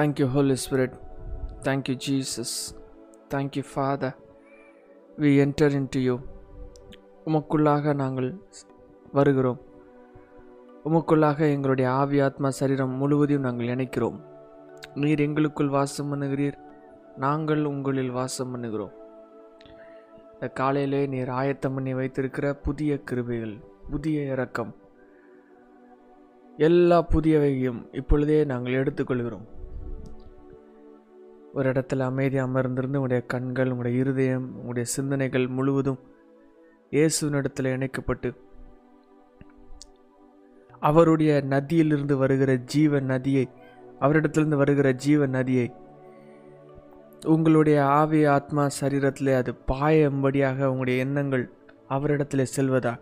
Thank you, Holy Spirit. Thank you, Jesus. Thank you, Father. We enter into you. உமக்குள்ளாக நாங்கள் வருகிறோம் உமக்குள்ளாக எங்களுடைய ஆவி ஆத்மா சரீரம் முழுவதையும் நாங்கள் இணைக்கிறோம் நீர் எங்களுக்குள் வாசம் பண்ணுகிறீர் நாங்கள் உங்களில் வாசம் பண்ணுகிறோம் இந்த காலையிலே நீர் ஆயத்தம் பண்ணி வைத்திருக்கிற புதிய கிருபைகள் புதிய இறக்கம் எல்லா புதியவையும் இப்பொழுதே நாங்கள் எடுத்துக்கொள்கிறோம் ஒரு இடத்துல அமைதி அமர்ந்திருந்து உங்களுடைய கண்கள் உங்களுடைய இருதயம் உங்களுடைய சிந்தனைகள் முழுவதும் இயேசுவினிடத்தில் இணைக்கப்பட்டு அவருடைய நதியிலிருந்து வருகிற ஜீவ நதியை அவரிடத்திலிருந்து வருகிற ஜீவ நதியை உங்களுடைய ஆவி ஆத்மா சரீரத்திலே அது பாயும்படியாக உங்களுடைய எண்ணங்கள் அவரிடத்தில் செல்வதா?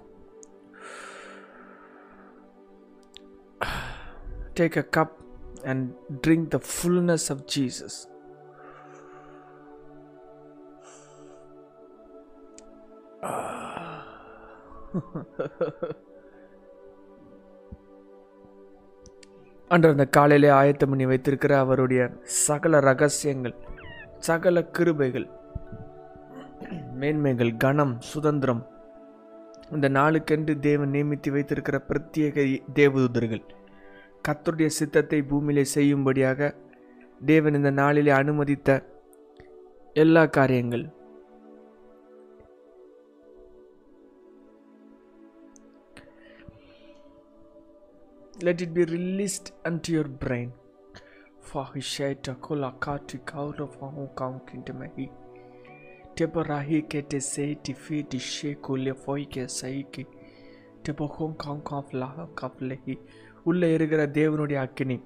Take a cup and drink the fullness of Jesus அன்று அந்த காலையிலே ஆயத்தம் பண்ணி வைத்திருக்கிற அவருடைய சகல ரகசியங்கள் சகல கிருபைகள் மேன்மைகள் கணம் சுதந்திரம் இந்த நாளுக்கென்று தேவன் நியமித்து வைத்திருக்கிற பிரத்யேக தேவதூதர்கள் கத்தருடைய சித்தத்தை பூமியிலே செய்யும்படியாக தேவன் இந்த நாளிலே அனுமதித்த எல்லா காரியங்கள் let it be released unto your brain fahishaita kula katika ulofahuka mkindima hii teporahikedeseitifidishekulefoike saiki டெபோகோங்காங்காஃப்லாஹாஃப்லஹி உள்ளே இருக்கிற தேவனுடைய அக்கினி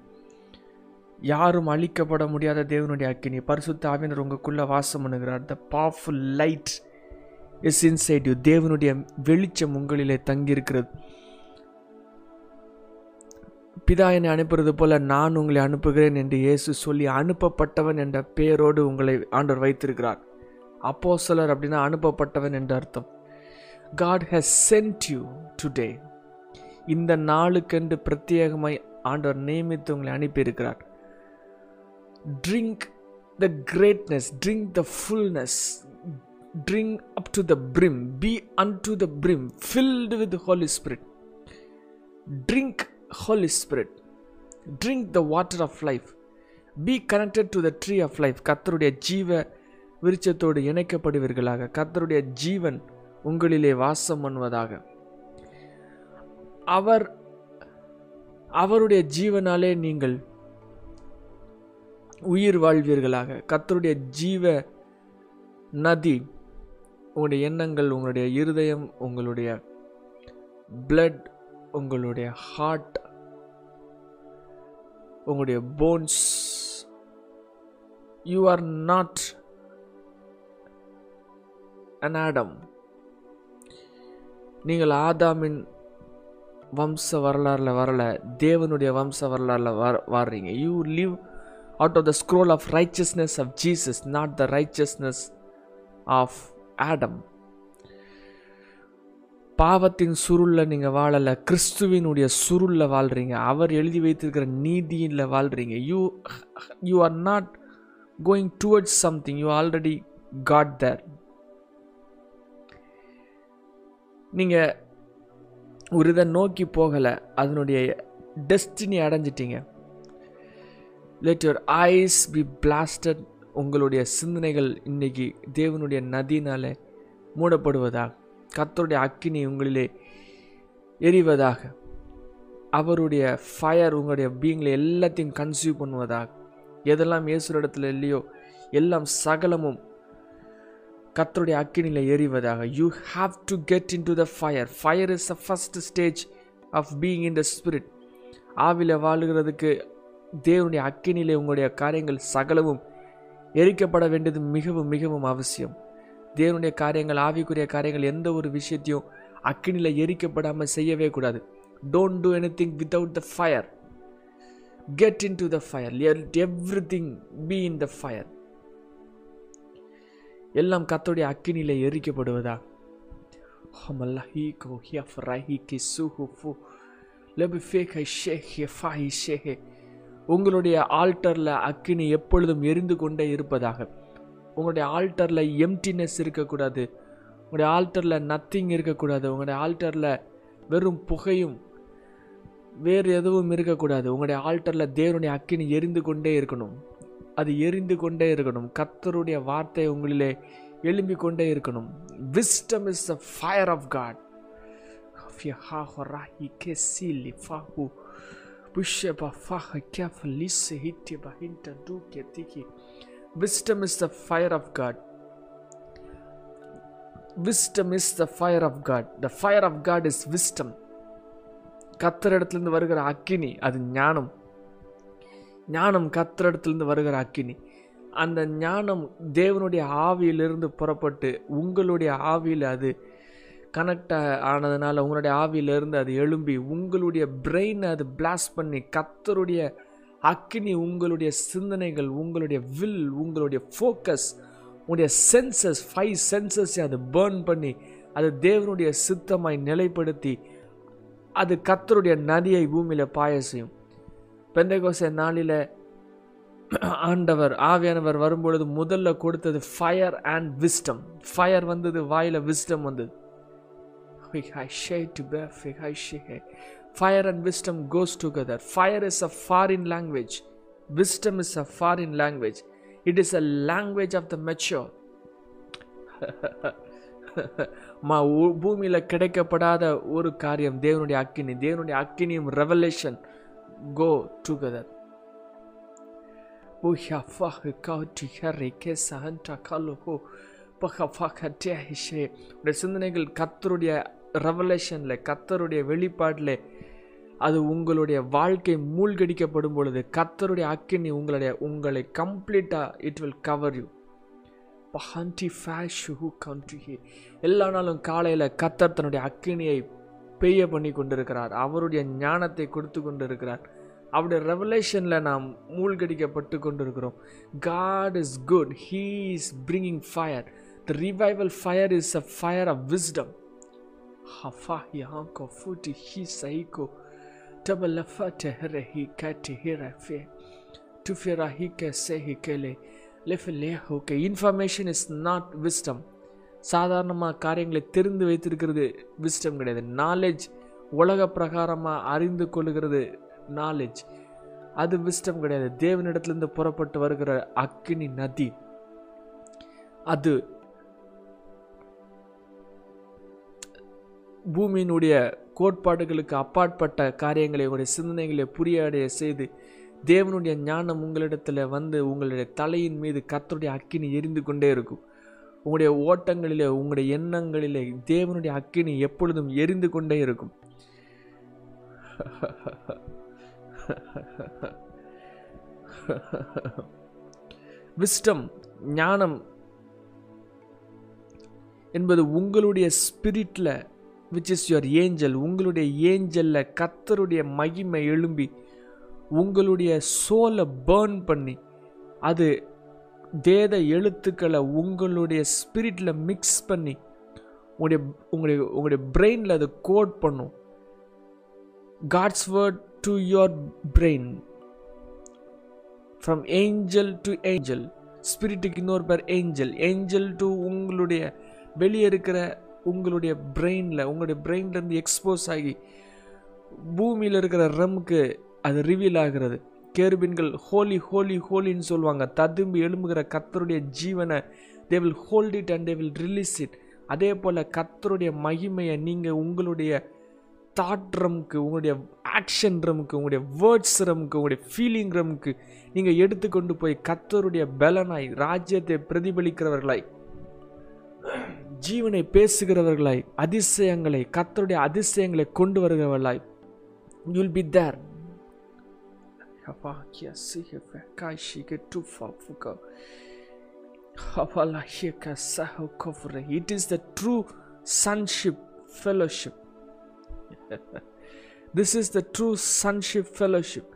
யாரும் அழிக்கப்பட முடியாத தேவனுடைய அக்கினி பரிசுத்த ஆவியனர் உங்களுக்குள்ளே வாசம் பண்ணுகிறார் the powerful light is inside you தேவனுடைய வெளிச்சம் உங்களிலே தங்கியிருக்கிறது பிதா என்னை அனுப்புறது போல நான் உங்களை அனுப்புகிறேன் என்று இயேசு சொல்லி அனுப்பப்பட்டவன் என்ற பெயரோடு உங்களை ஆண்டவர் வைத்திருக்கிறார். அப்போ சிலர் அப்படின்னா அனுப்பப்பட்டவன் என்ற அர்த்தம். God has sent you today இந்த நாளுக்கென்று பிரத்யேகமாய் ஆண்டவர் நியமித்து உங்களை அனுப்பியிருக்கிறார். Drink the greatness drink the fullness drink up to the brim be unto the brim filled with Holy Spirit drink Holy Spirit. Drink the water of life. Be connected to the tree of life கத்தருடைய ஜீவ விருட்சத்தோடு இணைக்கப்படுவீர்களாக கத்தருடைய ஜீவன் உங்களிலே வாசம் பண்ணுவதாக அவர் அவருடைய ஜீவனாலே நீங்கள் உயிர் வாழ்வீர்களாக கத்தருடைய ஜீவ நதி உங்களுடைய எண்ணங்கள் உங்களுடைய இருதயம் உங்களுடைய பிளட் உங்களுடைய ஹார்ட் உங்களுடைய bones you are not an Adam நீங்கள் ஆதாமின் வம்ச வரலாறில் வரல தேவனுடைய வம்ச வரலாறில் வர வர்றீங்க. You live out of the scroll of richness of Jesus not the richness of Adam பாவத்தின் சுருளில் நீங்கள் வாழலை கிறிஸ்துவினுடைய சுருளில் வாழ்கிறீங்க அவர் எழுதி வைத்திருக்கிற நீதியில் வாழ்கிறீங்க you you are not going towards something you already got there நீங்கள் ஒரு இதை நோக்கி போகலை அதனுடைய destiny அடைஞ்சிட்டீங்க. Let your eyes be blasted உங்களுடைய சிந்தனைகள் இன்னைக்கு தேவனுடைய நதினால மூடப்படுவதாக. கத்தருடைய அக்கினி உங்களிலே எரிவதாக. அவருடைய ஃபயர் உங்களுடைய பீயிங்கில் எல்லாத்தையும் கன்சியூவ் பண்ணுவதாக. எதெல்லாம் இயேசுரிடத்தில் இல்லையோ எல்லாம் சகலமும் கத்தருடைய அக்கினியில் எரிவதாக. You have to get into the fire fire is a first stage of being in the spirit ஆவில வாழுகிறதுக்கு தேவனுடைய அக்கினியிலே உங்களுடைய காரியங்கள் சகலமும் எரிக்கப்பட வேண்டியது மிகவும் மிகவும் அவசியம். தேவனுடைய காரியங்கள் ஆவிக்குரிய காரியங்கள் எந்த ஒரு விஷயத்தையும் அக்கினியில் எரிக்கப்படாமல் செய்யவே கூடாது. Don't do anything without the fire get into the fire everything be in the fire எல்லாம் கத்தோடைய அக்கினியில் எரிக்கப்படுவதா? உங்களுடைய ஆல்டரில் அக்கினி எப்பொழுதும் எரிந்து கொண்டே இருப்பதாக. உங்களுடைய ஆல்டரில் எம்டினஸ் இருக்கக்கூடாது. உங்களுடைய ஆல்டரில் நத்திங் இருக்கக்கூடாது. உங்களுடைய ஆல்டரில் வெறும் புகையும் வேறு எதுவும் இருக்கக்கூடாது. உங்களுடைய ஆல்டரில் தேவனுடைய அக்கினி எரிந்து கொண்டே இருக்கணும். அது எரிந்து கொண்டே இருக்கணும். கத்தருடைய வார்த்தை உங்களிலே எழும்பி கொண்டே இருக்கணும். Wisdom is the fire of God wisdom is the fire of God wisdom is the fire of God the fire of God is wisdom wisdom. கத்தரிடத்திலிருந்து வருகிற அக்கினி அது ஞானம். ஞானம் கத்தரிடத்திலிருந்து வருகிற அக்கினி. அந்த ஞானம் தேவனுடைய ஆவியிலிருந்து புறப்பட்டு உங்களுடைய ஆவியில் அது கனெக்ட் ஆனதுனால உங்களுடைய ஆவியிலிருந்து அது எழும்பி உங்களுடைய பிரெயினை அது பிளாஸ்ட் பண்ணி கத்தருடைய அக்னி உங்களுடைய சிந்தனைகள் உங்களுடைய வில் உங்களுடைய ஃபோக்கஸ் உங்களுடைய சென்சஸ் ஃபைவ் சென்சஸை அது பேர்ன் பண்ணி அது தேவனுடைய சித்தமாய் நிலைப்படுத்தி அது கத்தருடைய நதியை பூமியில் பாய செய்யும் பெந்தகோசை நாளில் ஆண்டவர் ஆவியானவர் வரும்பொழுது முதல்ல கொடுத்தது ஃபயர் அண்ட் விஸ்டம் ஃபயர் வந்தது வாயில் விஸ்டம் வந்தது. Fire and wisdom goes together fire is a foreign language wisdom is a foreign language it is a language of the mature மா பூமியில் கிடைக்கப்படாத ஒரு காரியம் தேவனுடைய அக்கினி தேவனுடைய அக்கினியும் ரெவலேஷன் கோ டுகெதர் சிந்தனைகள் கத்தருடைய ரெவலேஷனில் கத்தருடைய வெளிப்பாட்டில் அது உங்களுடைய வாழ்க்கை மூழ்கடிக்கப்படும் பொழுது கத்தருடைய அக்கினி உங்களுடைய உங்களை கம்ப்ளீட்டாக இட் வில் கவர் யூ பஹாண்டி ஃபேஷ் ஹூ கண்ட்ரி எல்லா நாளும் காலையில் கத்தர் தன்னுடைய அக்கினியை பெய்ய பண்ணி கொண்டிருக்கிறார். அவருடைய ஞானத்தை கொடுத்து கொண்டிருக்கிறார். அவருடைய ரெவலேஷனில் நாம் மூழ்கடிக்கப்பட்டு கொண்டிருக்கிறோம். God is good he is bringing fire the revival fire is a fire of wisdom ஹஃபா யாங்கோ ஃபுட்டி ஹி சைகோ tabalafate ஹி கட்டி ஹிரஃபே டுஃபிரா ஹி கே சே he okay information is not wisdom சாதாரணமாக காரியங்களை தெரிந்து வைத்திருக்கிறது விஸ்டம் கிடையாது. நாலேஜ் உலக பிரகாரமாக அறிந்து கொள்ளுகிறது நாலேஜ் அது விஸ்டம் கிடையாது. தேவனிடத்துலேருந்து புறப்பட்டு வருகிற அக்னி நதி. அது பூமியினுடைய கோட்பாடுகளுக்கு அப்பாற்பட்ட காரியங்களை உங்களுடைய சிந்தனைகளை புரியடைய செய்து தேவனுடைய ஞானம் உங்களிடத்தில் வந்து உங்களுடைய தலையின் மீது கத்தருடைய அக்கினி எரிந்து கொண்டே இருக்கும். உங்களுடைய ஓட்டங்களிலே உங்களுடைய எண்ணங்களிலே தேவனுடைய அக்கினி எப்பொழுதும் எரிந்து கொண்டே இருக்கும். விஸ்டம் ஞானம் என்பது உங்களுடைய ஸ்பிரிட்டில் விச் இஸ் யுவர் ஏஞ்சல் உங்களுடைய ஏஞ்சலில் கத்தருடைய மகிமை எழும்பி உங்களுடைய சோலை பேர்ன் பண்ணி அது வேத எழுத்துக்களை உங்களுடைய ஸ்பிரிட்டில் மிக்ஸ் பண்ணி உங்களுடைய உங்களுடைய உங்களுடைய பிரெயினில் அது கோட் பண்ணும். God's word to your brain from angel to angel ஸ்பிரிட்டுக்கு இன்னொரு பேர் ஏஞ்சல் ஏஞ்சல் டு உங்களுடைய வெளியே இருக்கிற உங்களுடைய பிரெயினில் உங்களுடைய பிரெயின்லேருந்து எக்ஸ்போஸ் ஆகி பூமியில் இருக்கிற ரம்க்கு அது ரிவீல் ஆகிறது. கேருபின்கள் ஹோலி ஹோலி ஹோலின்னு சொல்லுவாங்க. ததும்பி எழும்புகிற கத்தருடைய ஜீவனை they will hold it and they will release it அதே போல் கத்தருடைய மகிமையை நீங்கள் உங்களுடைய தாட் ரம்க்கு உங்களுடைய ஆக்ஷன் ரம்க்கு உங்களுடைய வேர்ட்ஸ் ரம்க்கு உங்களுடைய ஃபீலிங் ரம்க்கு நீங்கள் எடுத்துக்கொண்டு போய் கத்தருடைய பலனாய் ராஜ்யத்தை பிரதிபலிக்கிறவர்களாய். ஜீவனை பேசுகிறவர்களாய் அதிசயங்களை கத்தருடைய அதிசயங்களை கொண்டு வருகிறவர்களாய் you'll be there it is the true sonship fellowship this is the true sonship fellowship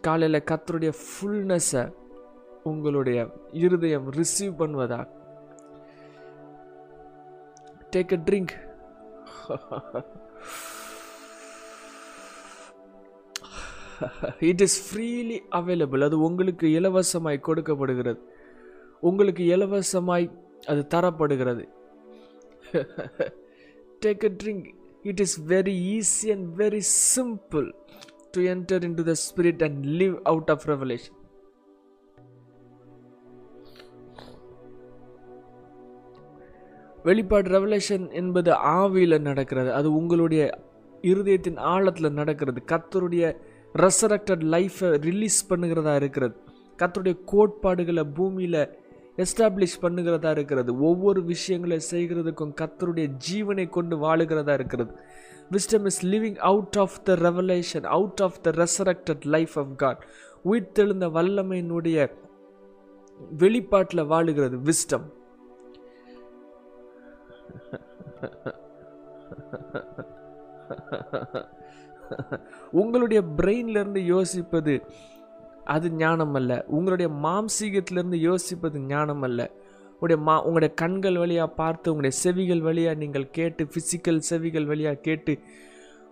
காலையில் கத்தருடைய ஃபுல்னஸை உங்களுடைய இருதயம் receive பண்ணுவதா? Take a drink it is freely available அது உங்களுக்கு இலவசமாய் கொடுக்கப்படுகிறது. உங்களுக்கு இலவசமாய் அது தரப்படுகிறது. Take a drink it is very easy and very simple to enter into the spirit and live out of revelation வெளிப்பாடு ரெவலேஷன் என்பது ஆவியில் நடக்கிறது. அது உங்களுடைய இருதயத்தின் ஆழத்தில் நடக்கிறது. கத்தருடைய ரெசரக்டட் லைஃப்பை ரிலீஸ் பண்ணுகிறதா இருக்கிறது. கத்தருடைய கோட்பாடுகளை பூமியில் எஸ்டாப்ளிஷ் பண்ணுகிறதா இருக்கிறது. ஒவ்வொரு விஷயங்களை செய்கிறதுக்கும் கத்தருடைய ஜீவனை கொண்டு வாழுகிறதா இருக்கிறது. Wisdom is living out of the revelation out of the resurrected life of God உயிர்த்தெழுந்த வல்லமையினுடைய வெளிப்பாட்டில் வாழுகிறது விஸ்டம் உங்களுடைய பிரெயின்லேருந்து யோசிப்பது அது ஞானம் அல்ல உங்களுடைய மாம்சீகத்திலிருந்து யோசிப்பது ஞானம் அல்ல உங்களுடைய மா உங்களுடைய கண்கள் வழியாக பார்த்து உங்களுடைய செவிகள் வழியாக நீங்கள் கேட்டு ஃபிசிக்கல் செவிகள் வழியாக கேட்டு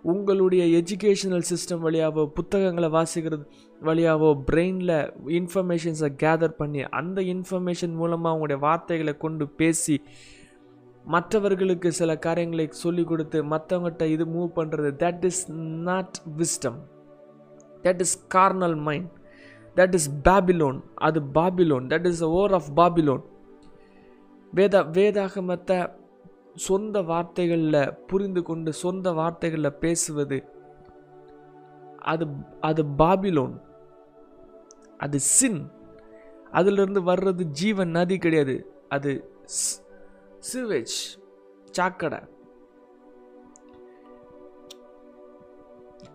உங்களுடைய எஜுகேஷனல் சிஸ்டம் வழியாவோ புத்தகங்களை வாசிக்கிறது வழியாவோ பிரெயினில் இன்ஃபர்மேஷன்ஸை கேதர் பண்ணி அந்த இன்ஃபர்மேஷன் மூலமாக உங்களுடைய வார்த்தைகளை கொண்டு பேசி மற்றவர்களுக்கு சில காரியங்களை சொல்லி கொடுத்து மற்றவங்ககிட்ட இது மூவ் பண்ணுறது that is not wisdom that is carnal mind that is Babylon அது Babylon that is whore of Babylon வேத வேதாகமத்தை சொந்த வார்த்தைகளில் புரிந்து கொண்டு சொந்த வார்த்தைகளில் பேசுவது அது அது பாபிலோன் அது சின் அதிலிருந்து வர்றது ஜீவன் நதி கிடையாது. அது சிவேஜ் சாக்கடை.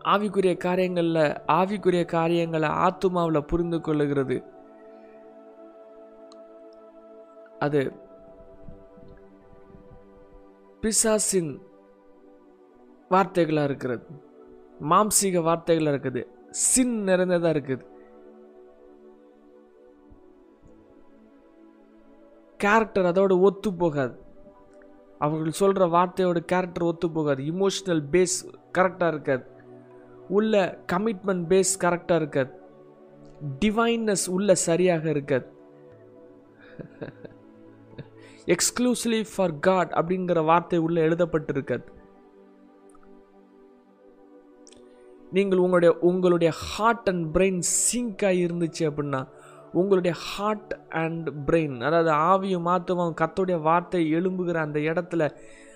ஆவிக்குரிய காரியங்களில் ஆவிக்குரிய காரியங்களை ஆத்துமாவில் புரிந்து கொள்ளுகிறது. அது பிசாசின் வார்த்தைகளாக இருக்கிறது. மாம்சீக வார்த்தைகளாக இருக்குது. சின் நிறைந்ததாக இருக்குது. கேரக்டர் அதோட ஒத்து போகாது. அவர்கள் சொல்கிற வார்த்தையோட கேரக்டர் ஒத்து போகாது. இமோஷனல் பேஸ் கரெக்டாக இருக்காது. உள்ள கமிட்மெண்ட் பேஸ் கரெக்டாக இருக்காது. டிவைன்னஸ் உள்ள சரியாக இருக்காது. எக்ஸ்க்ளூசிவ்லி ஃபார் காட் அப்படிங்கிற வார்த்தை உள்ள எழுதப்பட்டிருக்காது. நீங்கள் உங்களுடைய உங்களுடைய ஹார்ட் அண்ட் பிரெயின் சிங்காக இருந்துச்சு அப்படின்னா உங்களுடைய ஹார்ட் அண்ட் பிரெயின் அதாவது ஆவியும் ஆத்துமாவும் கத்தோடைய வார்த்தை எழும்புகிற அந்த இடத்துல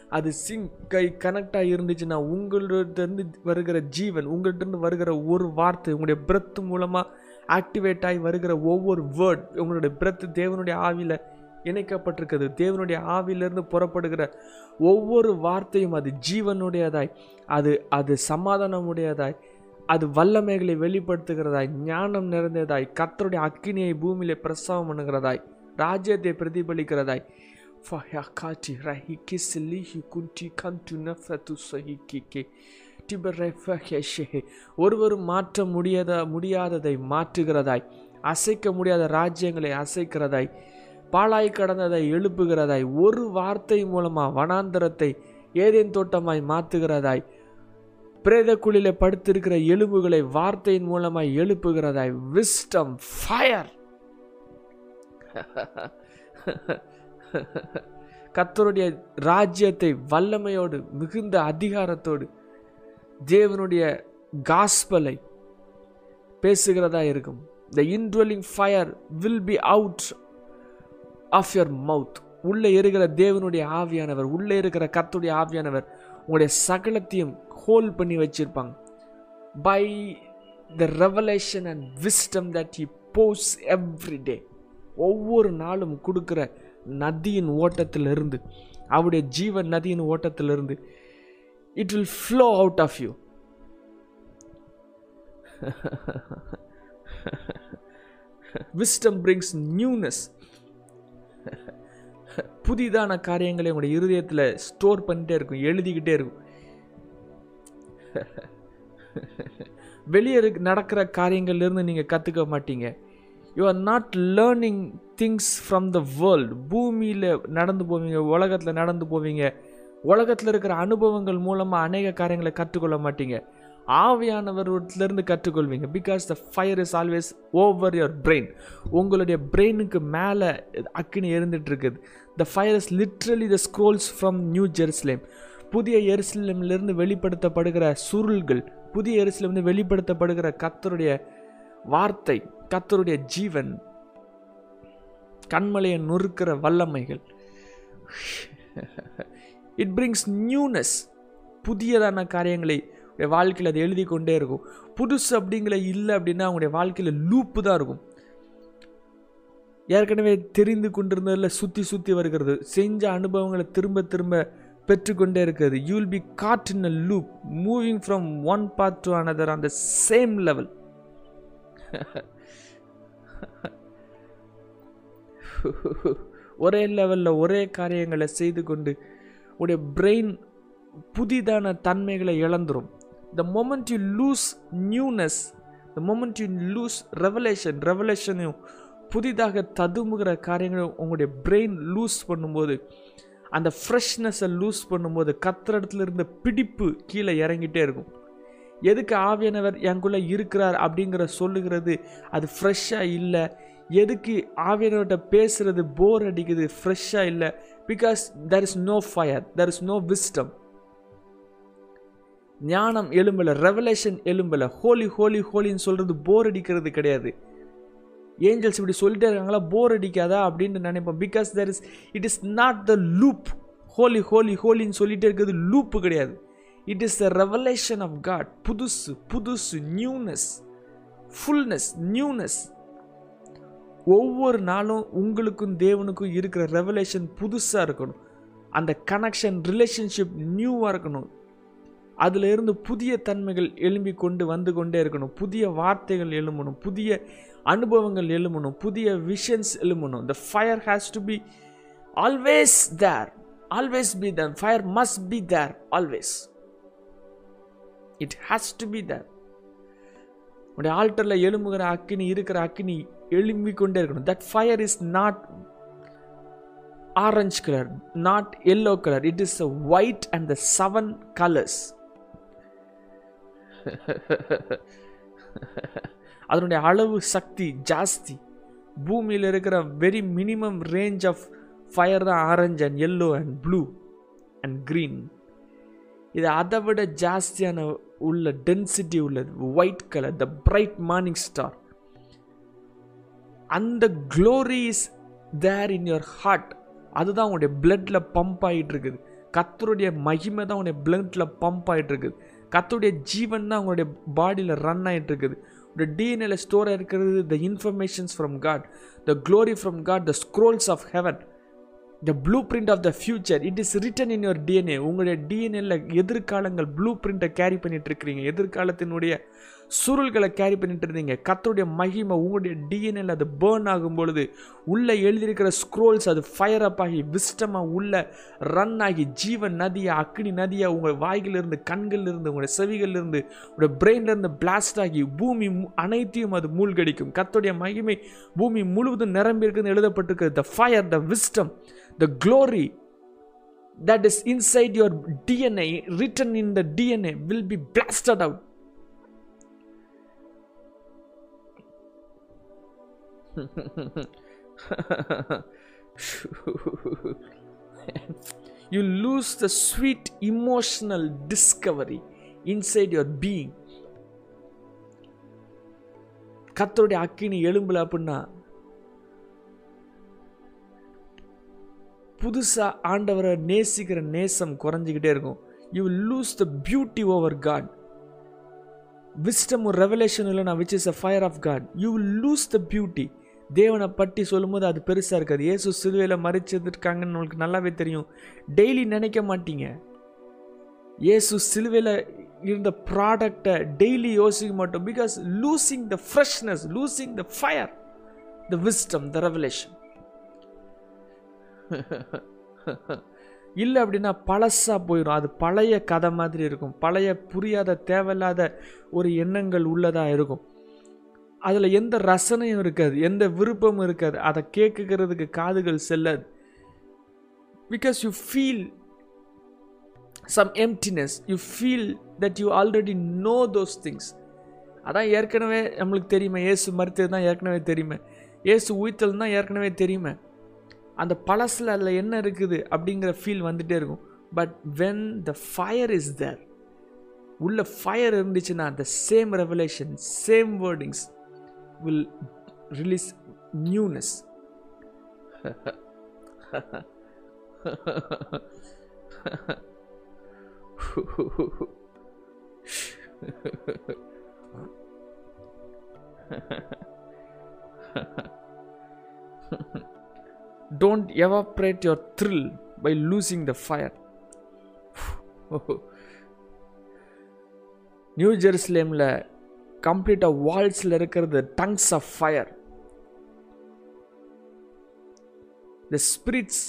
அது சிங்கை கனெக்டாக இருந்துச்சுன்னா உங்கள்கிட்டருந்து வருகிற ஜீவன் உங்கள்கிட்ட வருகிற ஒரு வார்த்தை உங்களுடைய பிரெத் மூலமாக ஆக்டிவேட் ஆகி வருகிற ஒவ்வொரு வேர்ட் உங்களுடைய பிரெத் தேவனுடைய ஆவியில் இணைக்கப்பட்டிருக்கிறது. தேவனுடைய ஆவியிலிருந்து புறப்படுகிற ஒவ்வொரு வார்த்தையும் அது ஜீவனுடையதாய் அது அது சமாதானமுடையதாய் அது வல்லமைகளை வெளிப்படுத்துகிறதாய் ஞானம் நிறைந்ததாய் கத்தருடைய அக்கினியை பூமியிலே பிரசவம் பண்ணுகிறதாய் ராஜ்யத்தை பிரதிபலிக்கிறதாய். Fayakati rahiki silihi kunti kantu nafatu sahikike ஒருவரும் மாற்ற முடியாத முடியாததை மாற்றுகிறதாய். அசைக்க முடியாத ராஜ்யங்களை அசைக்கிறதாய். பாழாய் கடந்ததை எழுப்புகிறதாய். ஒரு வார்த்தை மூலமாக வனாந்தரத்தை ஏதேன் தோட்டமாய் மாற்றுகிறதாய். பிரேத குழியில படுத்திருக்கிற எலும்புகளை வார்த்தையின் மூலமாய் எழுப்புகிறதாய். விஸ்டம் ஃபயர் கத்தருடைய ராஜ்யத்தை வல்லமையோடு மிகுந்த அதிகாரத்தோடு தேவனுடைய காஸ்பலை பேசுகிறதா இருக்கும். The indwelling fire will be out of your mouth உள்ளே இருக்கிற தேவனுடைய ஆவியானவர் உள்ளே இருக்கிற கத்துடைய ஆவியானவர் உங்களுடைய சகலத்தையும் ஹோல் பண்ணி வச்சுருப்பாங்க. By the revelation and wisdom that he pours every day ஒவ்வொரு நாளும் கொடுக்குற நதியின் ஓட்டத்திலிருந்து அவருடைய ஜீவன் நதியின் ஓட்டத்திலிருந்து it will flow out of you wisdom brings newness புதிதான காரியங்களை உங்களுடைய இருதயத்தில் ஸ்டோர் பண்ணிட்டே இருக்கும் எழுதிக்கிட்டே இருக்கும். வெளியே நடக்கிற காரியங்கள்லேருந்து நீங்கள் கற்றுக்க மாட்டீங்க. You are not learning things from the world பூமியில் நடந்து போவீங்க உலகத்தில் நடந்து போவீங்க. உலகத்தில் இருக்கிற அனுபவங்கள் மூலமாக அநேக காரியங்களை கற்றுக்கொள்ள மாட்டீங்க. ஆவியானவர்லேருந்து கற்றுக்கொள்வீங்க. Because the fire is always over your brain உங்களுடைய பிரெயினுக்கு மேலே அக்கினி இருந்துட்டு இருக்குது the fire is literally the scrolls from New Jerusalem புதிய எருசலேம்லேருந்து வெளிப்படுத்தப்படுகிற சுருள்கள் புதிய எருசலேம்லேருந்து வெளிப்படுத்தப்படுகிற கத்தருடைய வார்த்தை கத்தருடைய ஜீவன் கண்மலையை நொறுக்கிற வல்லமைகள். இட் பிரிங்ஸ் நியூனஸ் புதியதான காரியங்களை வாழ்க்கையில் அது எழுதி கொண்டே இருக்கும். புதுசு அப்படிங்கிற இல்லை அப்படின்னா அவங்களுடைய வாழ்க்கையில் லூப்பு தான் இருக்கும். ஏற்கனவே தெரிந்து கொண்டிருந்ததில் சுற்றி சுற்றி வருகிறது. செஞ்ச அனுபவங்களை திரும்ப திரும்ப பெற்றுக்கொண்டே இருக்கிறது. You will be caught in a loop moving from one part to another on the same level ஒரே லெவலில் ஒரே காரியங்களை செய்து கொண்டு உடைய பிரெயின் புதிதான தன்மைகளை இழந்துரும். The moment you lose newness the moment you lose revelation ரெவலேஷனையும் புதிதாக ததுமுகிற காரியங்களும் உங்களுடைய பிரெயின் லூஸ் பண்ணும்போது அந்த ஃப்ரெஷ்னஸை லூஸ் பண்ணும்போது கத்துற இடத்துல இருந்த பிடிப்பு கீழே இறங்கிட்டே இருக்கும். எதுக்கு ஆவியானவர் எனக்குள்ளே இருக்கிறார் அப்படிங்கிற சொல்லுகிறது அது ஃப்ரெஷ்ஷாக இல்லை. எதுக்கு ஆவியானவர்கிட்ட பேசுகிறது போர் அடிக்குது ஃப்ரெஷ்ஷாக இல்லை. Because there is no fire there is no wisdom ஞானம் எலும்பல ரெவலேஷன் எலும்பல ஹோலி ஹோலி ஹோலின்னு சொல்கிறது போர் அடிக்கிறது கிடையாது. ஏஞ்சல்ஸ் இப்படி சொல்லிட்டே இருக்காங்களா? போர் அடிக்காதா அப்படின்னு நினைப்போம். Because there is it is not the loop holy holy ஹோலின்னு சொல்லிகிட்டே இருக்கிறது லூப்பு கிடையாது. It is the revelation of God புதுசு புதுசு நியூனஸ் ஃபுல்னஸ் நியூனஸ் ஒவ்வொரு நாளும் உங்களுக்கும் தேவனுக்கும் இருக்கிற ரெவலேஷன் புதுசாக இருக்கணும். அந்த கனெக்ஷன் ரிலேஷன்ஷிப் நியூவாக இருக்கணும். அதில் இருந்து புதிய தன்மைகள் எழும்பி கொண்டு வந்து கொண்டே இருக்கணும். புதிய வார்த்தைகள் எழும்பணும். புதிய அனுபவங்கள் எழும்பணும். புதிய visions எழும்பணும். The fire has to be always there always be there fire must be there always it has to be there உடைய ஆல்டரில் எழும்புகிற அக்கினி இருக்கிற அக்கினி எழும்பி கொண்டே இருக்கணும். That fire is not orange colour not yellow colour it is a white and the seven colours அதனுடைய அளவு சக்தி ஜாஸ்தி. பூமியில் இருக்கிற very minimum range of fire தான் orange and yellow and blue and green இது அதை விட ஜாஸ்தியான உள்ள டென்சிட்டி உள்ளது white colour the bright morning star அந்த glory is there in your heart அதுதான் உங்களுடைய பிளட்டில் பம்ப் ஆகிட்டு இருக்குது. கத்தருடைய மகிமை தான் உன்னுடைய பிளட்டில் பம்ப் ஆகிட்டு இருக்குது. கத்துடைய ஜீவன் தான் உங்களுடைய பாடியில் ரன் ஆகிட்டு இருக்குது உங்களுடைய டிஎன்ஏல ஸ்டோர் இருக்கிறது the informations from God the glory from God the scrolls of heaven the blueprint of the future it is written in your DNA உங்களுடைய டிஎன்ஏல எதிர்காலங்கள் ப்ளூ பிரிண்ட்டை கேரி பண்ணிட்டு இருக்கிறீங்க எதிர்காலத்தினுடைய சுருள்களை கேரி பண்ணிட்டு இருந்தீங்க. கத்தருடைய மகிமை உங்களுடைய டிஎன்எல் அது பேர்ன் ஆகும் பொழுது உள்ளே எழுதியிருக்கிற ஸ்க்ரோல்ஸ் அது ஃபயர் அப் ஆகி விஸ்டமாக உள்ள ரன் ஆகி ஜீவன் நதியாக அக்னி நதியாக உங்கள் வாய்களிலிருந்து கண்களிலிருந்து உங்களுடைய செவிகளிலிருந்து உங்களுடைய பிரெயின்லேருந்து பிளாஸ்ட் ஆகி பூமி அனைத்தையும் அது மூழ்கடிக்கும். கத்தோடைய மகிமை பூமி முழுவதும் நிரம்பி இருக்குன்னு எழுதப்பட்டிருக்கிறது. The fire the wisdom the glory that is inside your DNA written in the DNA will be blasted out you lose the sweet emotional discovery inside your being. கத்தருடைய அக்கினி எழும்புல அப்படின்னா புதுசா ஆண்டவரை நேசிக்கிற நேசம் குறைஞ்சிக்கிட்டே இருக்கும். You lose the beauty over God wisdom ஒரு ரெவலேஷன் இல்லைனா which is a fire of God you lose the beauty தேவனை பற்றி சொல்லும்போது அது பெருசாக இருக்காது. இயேசு சிலுவையில் மறைச்சிருக்காங்கன்னு உங்களுக்கு நல்லாவே தெரியும். டெய்லி நினைக்க மாட்டீங்க. இயேசு சிலுவையில் இருந்த ப்ராடக்டை டெய்லி யோசிக்க மாட்டோம். Because losing the freshness losing the fire the wisdom the revelation இல்லை அப்படின்னா பழசாக போயிடும் அது பழைய கதை மாதிரி இருக்கும். பழைய புரியாத தேவையில்லாத ஒரு எண்ணங்கள் உள்ளதாக இருக்கும். அதில் எந்த ரசனையும் இருக்காது எந்த விருப்பமும் இருக்காது. அதை கேட்குறதுக்கு காதுகள் செல்லாது. Because you feel some emptiness you feel that you already know those things அதான் ஏற்கனவே நம்மளுக்கு தெரியுமே ஏசு மருத்துவ தான் ஏற்கனவே தெரியுமே. ஏசு உயிர்த்தல் தான் ஏற்கனவே தெரியுமே. அந்த பழசில் அதில் என்ன இருக்குது அப்படிங்கிற ஃபீல் வந்துகிட்டே இருக்கும். But when the fire is there உள்ள ஃபயர் இருந்துச்சுன்னா the same revelation same wordings will release newness don't evaporate your thrill by losing the fire new ஜெருசலேமில் கம்ப்ளீட்டாக வால்ஸில் இருக்கிறது tongues of fire the spirits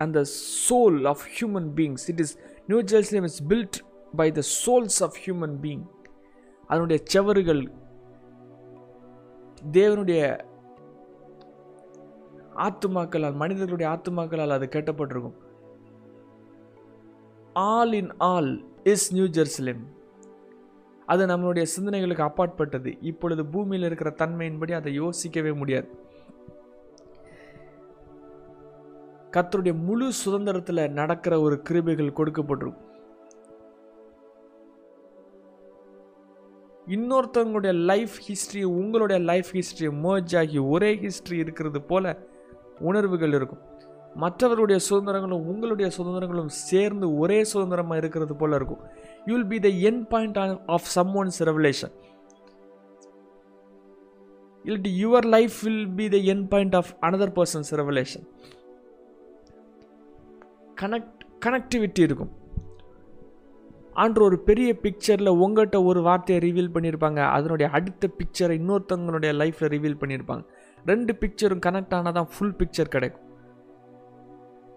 and the soul of human beings it is New Jerusalem is built by the souls of human being அதனுடைய செவறுகள் தேவனுடைய ஆத்துமாக்களால் மனிதர்களுடைய ஆத்துமாக்களால் அது கட்டப்பட்டிருக்கும். All in all is New Jerusalem அது நம்மளுடைய சிந்தனைகளுக்கு அப்பாற்பட்டது. இப்பொழுது பூமியில் இருக்கிற தன்மையின்படி அதை யோசிக்கவே முடியாது. கத்தருடைய முழு சுதந்திரத்தில் நடக்கிற ஒரு கிருபைகள் கொடுக்கப்பட்டிருக்கும். இன்னொருத்தவங்களுடைய லைஃப் ஹிஸ்ட்ரி உங்களுடைய லைஃப் ஹிஸ்ட்ரி மர்ஜ் ஆகி ஒரே ஹிஸ்ட்ரி இருக்கிறது போல உணர்வுகள் இருக்கும். மற்றவருடைய சுதந்திரங்களும் உங்களுடைய சுதந்திரங்களும் சேர்ந்து ஒரே சுதந்திரமாக இருக்கிறது போல இருக்கும். You will be the end point of someone's revelation இல்லாட்டி your life will be the end point of another person's revelation connect connectivity இருக்கும். ஆண்டு ஒரு பெரிய பிக்சரில் உங்கள்கிட்ட ஒரு வார்த்தையை ரிவீல் பண்ணியிருப்பாங்க. அதனுடைய அடுத்த பிக்சரை இன்னொருத்தவங்களுடைய லைஃப்பில் ரிவீல் பண்ணியிருப்பாங்க. ரெண்டு பிக்சரும் கனெக்ட் ஆனால் தான் ஃபுல் பிக்சர் கிடைக்கும்.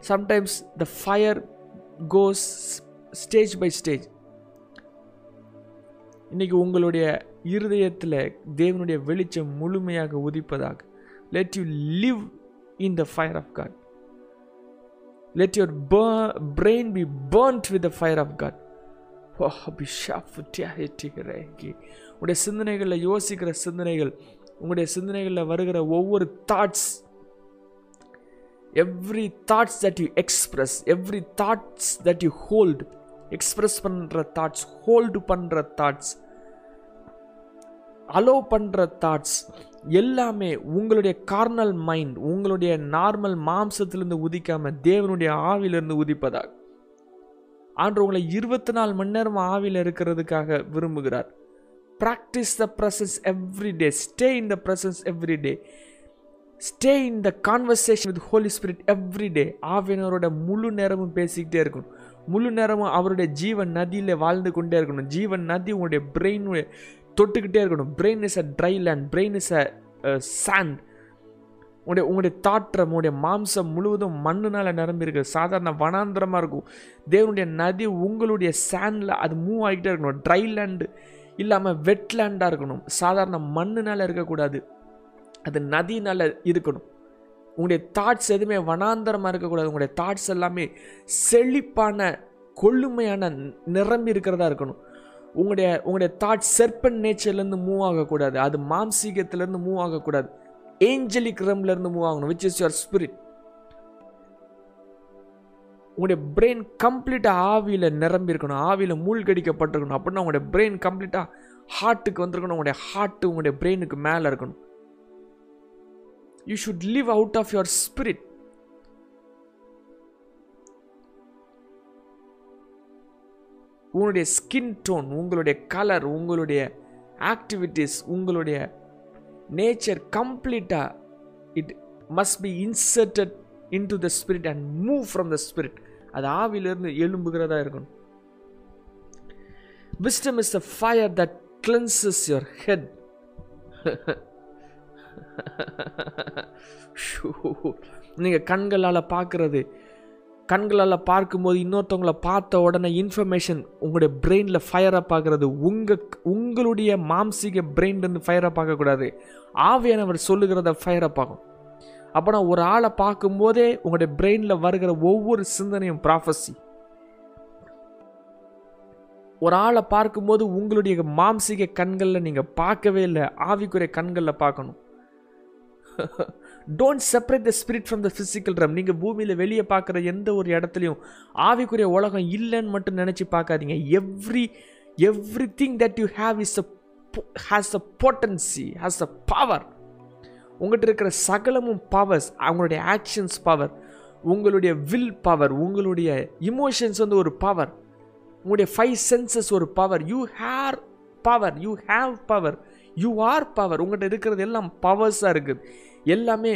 Sometimes the fire goes stage by stage இன்றைக்கி உங்களுடைய இருதயத்தில் தேவனுடைய வெளிச்சம் முழுமையாக உதிப்பதாக. Let you live in the fire of God let your brain be burnt with the fire of God உங்களுடைய சிந்தனைகளில் யோசிக்கிற சிந்தனைகள் உங்களுடைய சிந்தனைகளில் வருகிற ஒவ்வொரு thoughts every thoughts that you express every thoughts that you hold express பண்ணுற தாட்ஸ் ஹோல்டு பண்ணுற தாட்ஸ் அலோவ் பண்ணுற தாட்ஸ் எல்லாமே உங்களுடைய கார்னல் மைண்ட் உங்களுடைய நார்மல் மாம்சத்திலிருந்து உதிக்காம தேவனுடைய ஆவிலிருந்து உதிப்பதாக. ஆண்டு உங்களை இருபத்தி நாலு மணி நேரம் ஆவியில் இருக்கிறதுக்காக விரும்புகிறார். Practise the presence every day stay in the presence every day stay in the conversation with Holy Spirit every day ஆவியனரோட முழு நேரமும் பேசிக்கிட்டே இருக்கணும். முழு நேரமும் அவருடைய ஜீவன் நதியில் வாழ்ந்து கொண்டே இருக்கணும். ஜீவன் நதி உங்களுடைய பிரெயினுடைய தொட்டுக்கிட்டே இருக்கணும். Brain is a dry land brain is a sand உங்களுடைய உங்களுடைய தாற்றம் உங்களுடைய மாம்சம் முழுவதும் மண்ணுனால் நிரம்பியிருக்கு சாதாரண வனாந்திரமாக இருக்கும். தேவனுடைய நதி உங்களுடைய சேண்டில் அது மூவ் ஆகிட்டே இருக்கணும். ட்ரை லேண்டு இல்லாமல் வெட்லேண்டாக இருக்கணும். சாதாரண மண்ணுனால் இருக்கக்கூடாது. அது நதினால் இருக்கணும். உங்களுடைய தாட்ஸ் எதுவுமே வனாந்தரமாக இருக்கக்கூடாது. உங்களுடைய தாட்ஸ் எல்லாமே செழிப்பான கொள்ளுமையான நிரம்பி இருக்கிறதா இருக்கணும். உங்களுடைய உங்களுடைய தாட் செர்பன் நேச்சர்லேருந்து மூவ் ஆகக்கூடாது. அது மாம்சீகத்திலேருந்து மூவ் ஆகக்கூடாது. ஏஞ்சலிக் ரம்லேருந்து மூவ் ஆகணும் விச் இஸ் யுவர் ஸ்பிரிட் உங்களுடைய பிரெயின் கம்ப்ளீட்டாக ஆவியில் நிரம்பி இருக்கணும் ஆவியில் மூழ்கடிக்கப்பட்டிருக்கணும். அப்படின்னா உங்களுடைய பிரெயின் கம்ப்ளீட்டாக ஹார்ட்டுக்கு வந்திருக்கணும் உங்களுடைய ஹார்ட்டு உங்களுடைய பிரெயினுக்கு மேலே இருக்கணும். You should live out of your spirit உங்களுடைய ஸ்கின் டோன் உங்களுடைய கலர் உங்களுடைய ஆக்டிவிட்டீஸ் உங்களுடைய நேச்சர் கம்ப்ளீட்டாக it must be inserted into the spirit and move from the spirit அது ஆவிலிருந்து எழும்புகிறதா இருக்கணும். Wisdom is the fire that cleanses your head நீங்கள் கண்களால் பார்க்குறது கண்களால் பார்க்கும்போது இன்னொருத்தவங்களை பார்த்த உடனே இன்ஃபர்மேஷன் உங்களுடைய பிரெயினில் ஃபயராக ஆகிறது. உங்கள் உங்களுடைய மாம்சீக பிரெயின்லேருந்து ஃபயராக பார்க்கக்கூடாது ஆவியானவர் சொல்லுகிறத ஃபயராக பார்க்கும் அப்போனா ஒரு ஆளை பார்க்கும்போதே உங்களுடைய பிரெயினில் வருகிற ஒவ்வொரு சிந்தனையும் ப்ராஃபஸி ஒரு ஆளை பார்க்கும்போது உங்களுடைய மாம்சீக கண்களில் நீங்கள் பார்க்கவே இல்லை. ஆவிக்குரிய கண்களில் பார்க்கணும். Don't separate the spirit from the physical realm நீங்கள் பூமியில் வெளியே பார்க்குற எந்த ஒரு இடத்துலையும் ஆவிக்குரிய உலகம் இல்லைன்னு மட்டும் நினச்சி பார்க்காதீங்க. Every everything that you have is a has a potency has a power உங்கள்கிட்ட இருக்கிற சகலமும் பவர்ஸ் அவங்களுடைய ஆக்ஷன்ஸ் பவர் உங்களுடைய வில் பவர் உங்களுடைய இமோஷன்ஸ் வந்து ஒரு பவர் உங்களுடைய ஃபைவ் சென்சஸ் ஒரு power you hear power you have power you are power உங்கள்கிட்ட இருக்கிறது எல்லாம் பவர்ஸாக இருக்குது. எல்லாமே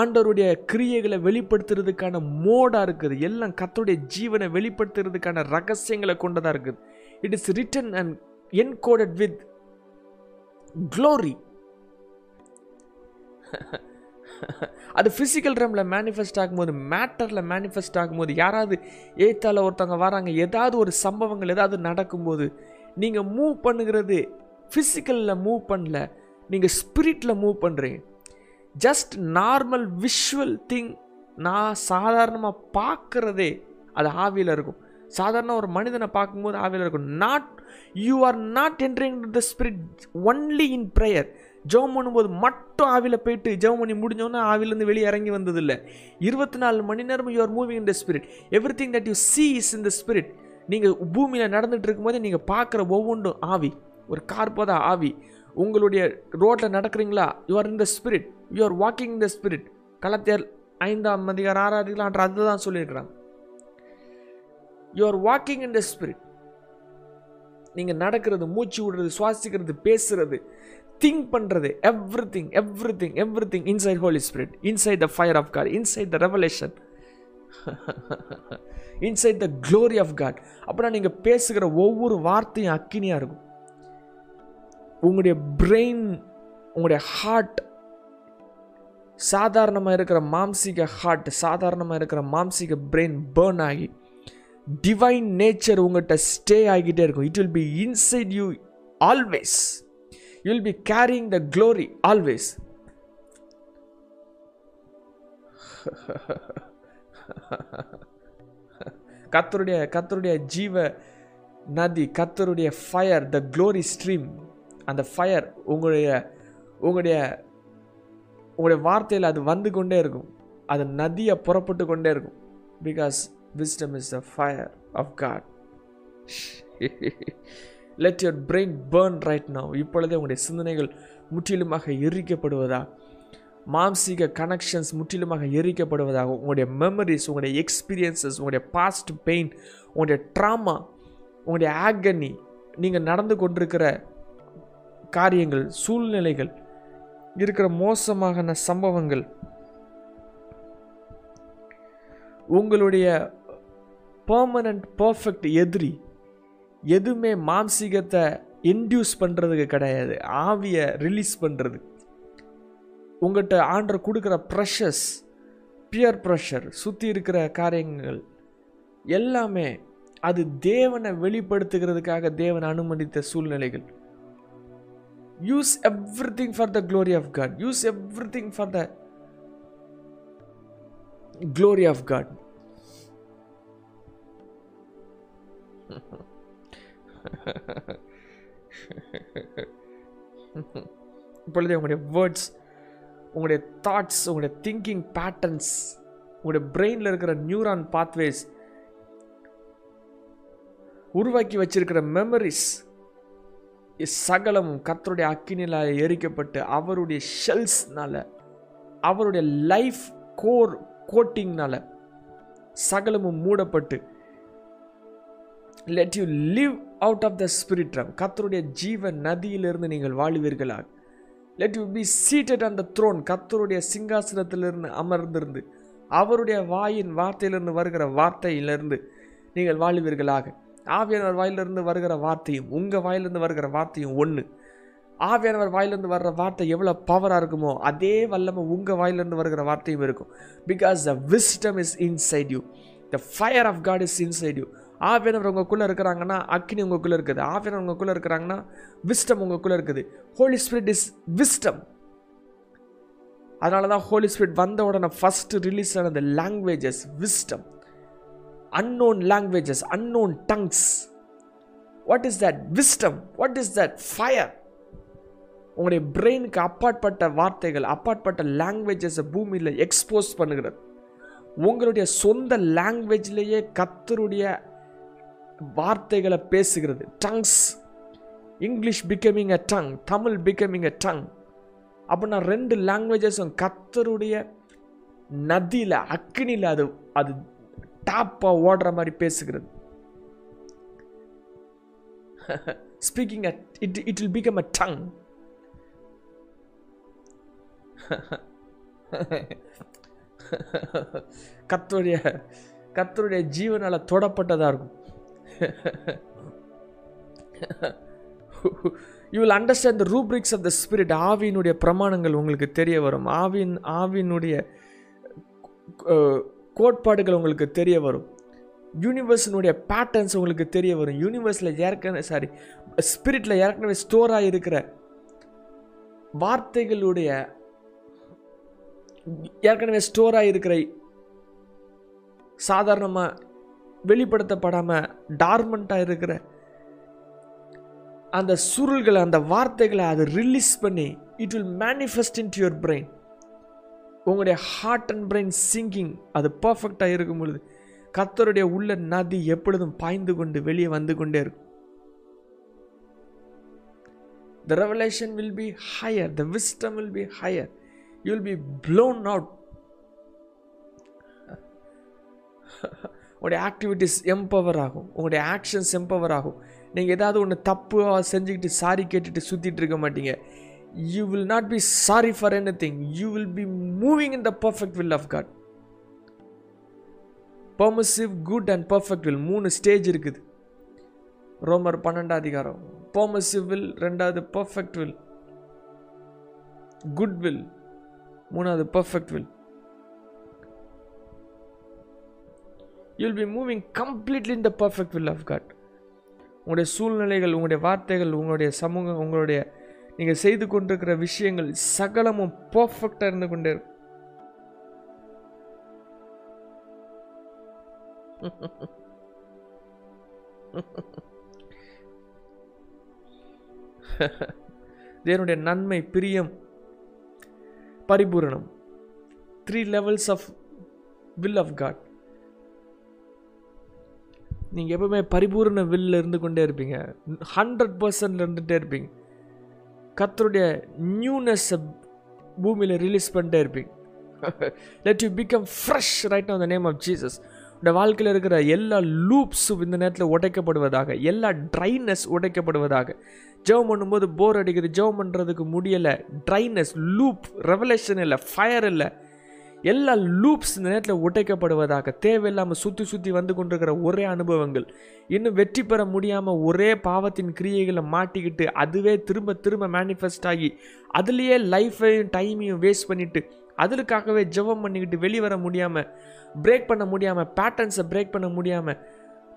ஆண்டவருடைய கிரியைகளை வெளிப்படுத்துறதுக்கான மோடாக இருக்குது. எல்லாம் கத்தருடைய ஜீவனை வெளிப்படுத்துறதுக்கான ரகசியங்களை கொண்டதாக இருக்குது. It is written and encoded with glory அது ஃபிசிக்கல் ரம்ல மேனிஃபெஸ்ட் ஆகும்போது மேட்டரில் மேனிஃபெஸ்ட் ஆகும்போது யாராவது ஏத்தால ஒருத்தவங்க வராங்க ஏதாவது ஒரு சம்பவங்கள் ஏதாவது நடக்கும்போது நீங்கள் மூவ் பண்ணுகிறது ஃபிசிக்கலில் மூவ் பண்ணல நீங்கள் ஸ்பிரிட்டில் மூவ் பண்ணுறீங்க ஜஸ்ட் நார்மல் விஷுவல் திங் நான் சாதாரணமாக பார்க்குறதே அது ஆவியில் இருக்கும். சாதாரண ஒரு மனிதனை பார்க்கும்போது ஆவியில் இருக்கும். Not you are not entering the spirit only in prayer ஜெபம் பண்ணும்போது மட்டும் ஆவியில் போயிட்டு ஜெபம் பண்ணி முடிஞ்சோன்னா ஆவிலேருந்து வெளியே இறங்கி வந்ததில்லை. இருபத்தி நாலு மணி நேரம் you are moving in the spirit everything that you see is in the spirit நீங்கள் பூமியில் நடந்துட்டு இருக்கும்போது நீங்கள் பார்க்குற ஒவ்வொன்றும் ஆவி. ஒரு கார் போதா ஆவி. உங்களுடைய ரோட்டில் நடக்கிறீங்களா? You are in the spirit you are walking in the spirit கலத்தியர் ஐந்தாம் அதிகாரம் ஆறாம் அதிகாரம் அதுதான் சொல்லியிருக்கிறாங்க. You are walking in the spirit நீங்கள் நடக்கிறது மூச்சு விடுறது சுவாசிக்கிறது பேசுறது திங்க் பண்ணுறது everything everything everything inside Holy Spirit inside the fire of God inside the revelation inside the glory of God அப்படின்னா நீங்கள் பேசுகிற ஒவ்வொரு வார்த்தையும் அக்கினியாக இருக்கும். உங்களுடைய பிரெயின் உங்களுடைய ஹார்ட் சாதாரணமாக இருக்கிற மாம்சிக ஹார்ட் சாதாரணமாக இருக்கிற மாம்சிக பிரெயின் பேர்ன் ஆகி டிவைன் நேச்சர் உங்கள்கிட்ட ஸ்டே ஆகிட்டே இருக்கும். It will be inside you always you will be carrying the glory always கத்தருடைய கத்தருடைய ஜீவ நதி கத்தருடைய ஃபயர் த க்ளோரி ஸ்ட்ரீம் அந்த ஃபயர் உங்களுடைய உங்களுடைய உங்களுடைய வார்த்தையில் அது வந்து கொண்டே இருக்கும். அது நதியை புறப்பட்டு கொண்டே இருக்கும். Because wisdom is the fire of God let your brain burn right now இப்பொழுதே உங்களுடைய சிந்தனைகள் முற்றிலுமாக எரிக்கப்படுவதா? மாம்சீக கனெக்ஷன்ஸ் முற்றிலுமாக எரிக்கப்படுவதாக உங்களுடைய மெமரிஸ் உங்களுடைய எக்ஸ்பீரியன்சஸ் உங்களுடைய பாஸ்ட் பெயின் உங்களுடைய ட்ராமா உங்களுடைய ஆகனி நீங்கள் நடந்து கொண்டிருக்கிற காரியங்கள் சூழ்நிலைகள் இருக்கிற மோசமான சம்பவங்கள் உங்களுடைய பர்மனண்ட் பர்ஃபெக்ட் எதிரி எதுவுமே மாம்சீகத்தை இன்டியூஸ் பண்ணுறதுக்கு கிடையாது. ஆவியை ரிலீஸ் பண்ணுறது உங்கள்கிட்ட ஆண்டர் கொடுக்குற ப்ரெஷர்ஸ் பியர் ப்ரெஷர் சுற்றி இருக்கிற காரியங்கள் எல்லாமே அது தேவனை வெளிப்படுத்துகிறதுக்காக தேவன் அனுமதித்த சூழ்நிலைகள். Use everything for the glory of God use everything for the glory of God இப்பொழுது உங்களுடைய வேர்ட்ஸ் உங்களுடைய தாட்ஸ் உங்களுடைய திங்கிங் பேட்டர்ன்ஸ் உங்களுடைய பிரெயினில் இருக்கிற நியூரான் பாத்வேஸ் உருவாக்கி வச்சிருக்கிற மெமரிஸ் சகலமும் கத்தருடைய அக்கினிலால் எரிக்கப்பட்டு அவருடைய ஷெல்ஸ்னால அவருடைய லைஃப் கோர் கோட்டிங்னால சகலமும் மூடப்பட்டு let you live out of the spirit ரம் கத்தருடைய ஜீவ நதியிலிருந்து நீங்கள் வாழ்வீர்களாக. லெட் யூ பி சீட்டட் அந்த த்ரோன் கத்தருடைய சிங்காசனத்திலிருந்து அமர்ந்திருந்து அவருடைய வாயின் வார்த்தையிலிருந்து வருகிற வார்த்தையிலிருந்து நீங்கள் வாழ்வீர்களாக. ஆவியானவர் வாயிலிருந்து வருகிற வார்த்தையும் உங்கள் வாயிலிருந்து வருகிற வார்த்தையும் ஒன்று ஆவியானவர் வாயிலிருந்து வர்ற வார்த்தை எவ்வளோ பவராக இருக்குமோ அதே வல்லமை உங்கள் வாயிலிருந்து வருகிற வார்த்தையும் இருக்கும். Because the wisdom is inside you the fire of God is inside you ஆவியானவர் உங்களுக்குள்ளே இருக்கிறாங்கன்னா அக்னி உங்களுக்குள்ளே இருக்குது. ஆவியானவர் உங்களுக்குள்ளே இருக்கிறாங்கன்னா விஸ்டம் உங்களுக்குள்ளே இருக்குது. ஹோலி ஸ்பிரிட் இஸ் விஸ்டம் அதனால தான் ஹோலி ஸ்பிரிட் வந்த உடனே ஃபஸ்ட்டு ரிலீஸ் ஆனது languages wisdom unknown languages, unknown tongues. What is that? Wisdom. What is that? Fire. உங்களுடைய பிரெயினுக்கு அப்பாற்பட்ட வார்த்தைகள் அப்பாற்பட்ட லாங்குவேஜஸை பூமியில் எக்ஸ்போஸ் பண்ணுகிறது உங்களுடைய சொந்த லாங்குவேஜ்லேயே கத்தருடைய வார்த்தைகளை பேசுகிறது tongues English becoming a tongue Tamil becoming a tongue அப்படின்னா ரெண்டு லாங்குவேஜஸும் கத்தருடைய நதியில் அக்னியில் அது அது டாப்பாக ஓடுற மாதிரி பேசுகிறது. Speaking it it will become a tongue கத்தருடைய கத்தருடைய ஜீவனால் தொடப்பட்டதாக இருக்கும். You will understand the rubrics of the spirit ஆவியினுடைய பிரமாணங்கள் உங்களுக்கு தெரிய வரும். ஆவின் ஆவியினுடைய கோட்பாடுகள் உங்களுக்கு தெரிய வரும். யூனிவர்ஸினுடைய பேட்டர்ன்ஸ் உங்களுக்கு தெரிய வரும். யூனிவர்ஸில் ஏற்கனவே சாரி ஸ்பிரிட்டில் ஏற்கனவே ஸ்டோராக இருக்கிற வார்த்தைகளுடைய ஏற்கனவே ஸ்டோராக இருக்கிற சாதாரணமாக வெளிப்படுத்தப்படாமல் டார்மெண்ட்டாக இருக்கிற அந்த சுருள்களை அந்த வார்த்தைகளை அதை ரிலீஸ் பண்ணி it will manifest into your brain உங்களுடைய ஹார்ட் அண்ட் பிரெயின் சிங்கிங் அது பர்ஃபெக்டாக இருக்கும் பொழுது கத்தருடைய உள்ள நதி எப்பொழுதும் பாய்ந்து கொண்டு வெளியே வந்து கொண்டே இருக்கும். The revelation will be higher the wisdom will be higher you will be blown out உங்களுடைய ஆக்டிவிட்டிஸ் எம்பவர் ஆகும். உங்களுடைய ஆக்ஷன்ஸ் எம்பவர் ஆகும். நீங்கள் ஏதாவது ஒன்று தப்பாக செஞ்சுக்கிட்டு சாரி கேட்டுட்டு சுற்றிட்டு இருக்க மாட்டீங்க. You will not be sorry for anything. You will be moving in the perfect will of God. Permissive good and perfect will மூணு ஸ்டேஜ் இருக்குது. ரோமர் பன்னெண்டாம் அதிகாரம். பெர்மிசிவ் வில் ரெண்டாவது பர்ஃபெக்ட் வில் குட் வில் மூணாவது perfect will you will be moving completely in the perfect will of God உங்களுடைய சூழ்நிலைகள் உங்களுடைய வார்த்தைகள் உங்களுடைய சமூகம் உங்களுடைய நீங்கள் செய்து கொண்டிருக்கிற விஷயங்கள் சகலமும் பர்ஃபெக்டாக இருந்து கொண்டே இருக்கும். தேவனுடைய நன்மை பிரியம் பரிபூரணம். Three levels of will of God நீங்கள் எப்பவுமே பரிபூர்ண வில்ல இருந்து கொண்டே இருப்பீங்க. ஹண்ட்ரட் பர்சன்ட் இருந்துகிட்டே இருப்பீங்க. கத்தருடைய நியூனஸ் பூமியில் ரிலீஸ் பண்ணிட்டே இருப்பீங்க. Let you become fresh right on the name of Jesus உடைய வாழ்க்கையில் இருக்கிற எல்லா லூப்ஸும் இந்த நேரத்தில் உடைக்கப்படுவதாக எல்லா ட்ரைனஸ் உடைக்கப்படுவதாக. ஜெபம் பண்ணும்போது போர் அடிக்குது ஜெபம் பண்ணுறதுக்கு முடியலை ட்ரைனஸ் லூப் ரெவலேஷன் இல்லை ஃபயர் இல்லை. எல்லா லூப்ஸ் இந்த நேரத்தில் உடைக்கப்படுவதாக தேவையில்லாமல் சுற்றி சுற்றி வந்து கொண்டிருக்கிற ஒரே அனுபவங்கள். இன்னும் வெற்றி பெற முடியாமல் ஒரே பாவத்தின் கிரியைகளை மாட்டிக்கிட்டு அதுவே திரும்ப திரும்ப மேனிஃபெஸ்ட் ஆகி அதுலேயே லைஃப்பையும் டைமையும் வேஸ்ட் பண்ணிட்டு அதற்காகவே ஜெபம் பண்ணிக்கிட்டு வெளிவர முடியாமல் பிரேக் பண்ண முடியாமல் பேட்டர்ன்ஸை பிரேக் பண்ண முடியாமல்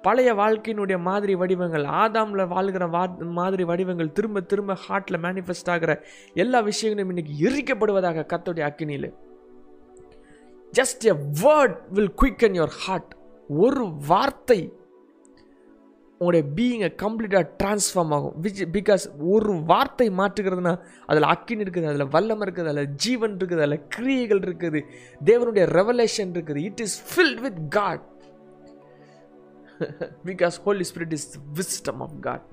பழைய வாழ்க்கையினுடைய மாதிரி வடிவங்கள் ஆதாமில் வாழ்கிற வா மாதிரி வடிவங்கள் திரும்ப திரும்ப ஹார்ட்டில் மேனிஃபெஸ்ட் ஆகிற எல்லா விஷயங்களும் இன்றைக்கி எரிக்கப்படுவதாக கத்தோடைய அக்கினியில். Just a word will quicken your heart ஒரு வார்த்தை உங்களுடைய பீயிங்கை கம்ப்ளீட்டாக ட்ரான்ஸ்ஃபார்ம் ஆகும். விச் பிகாஸ் ஒரு வார்த்தை மாற்றுகிறதுனா அதில் அக்கின் இருக்குது அதில் வல்லம் இருக்குது அதில் ஜீவன் இருக்குது அதில் கிரியைகள் இருக்குது தேவனுடைய ரெவலேஷன் இருக்குது. It is filled with God because Holy Spirit is wisdom of God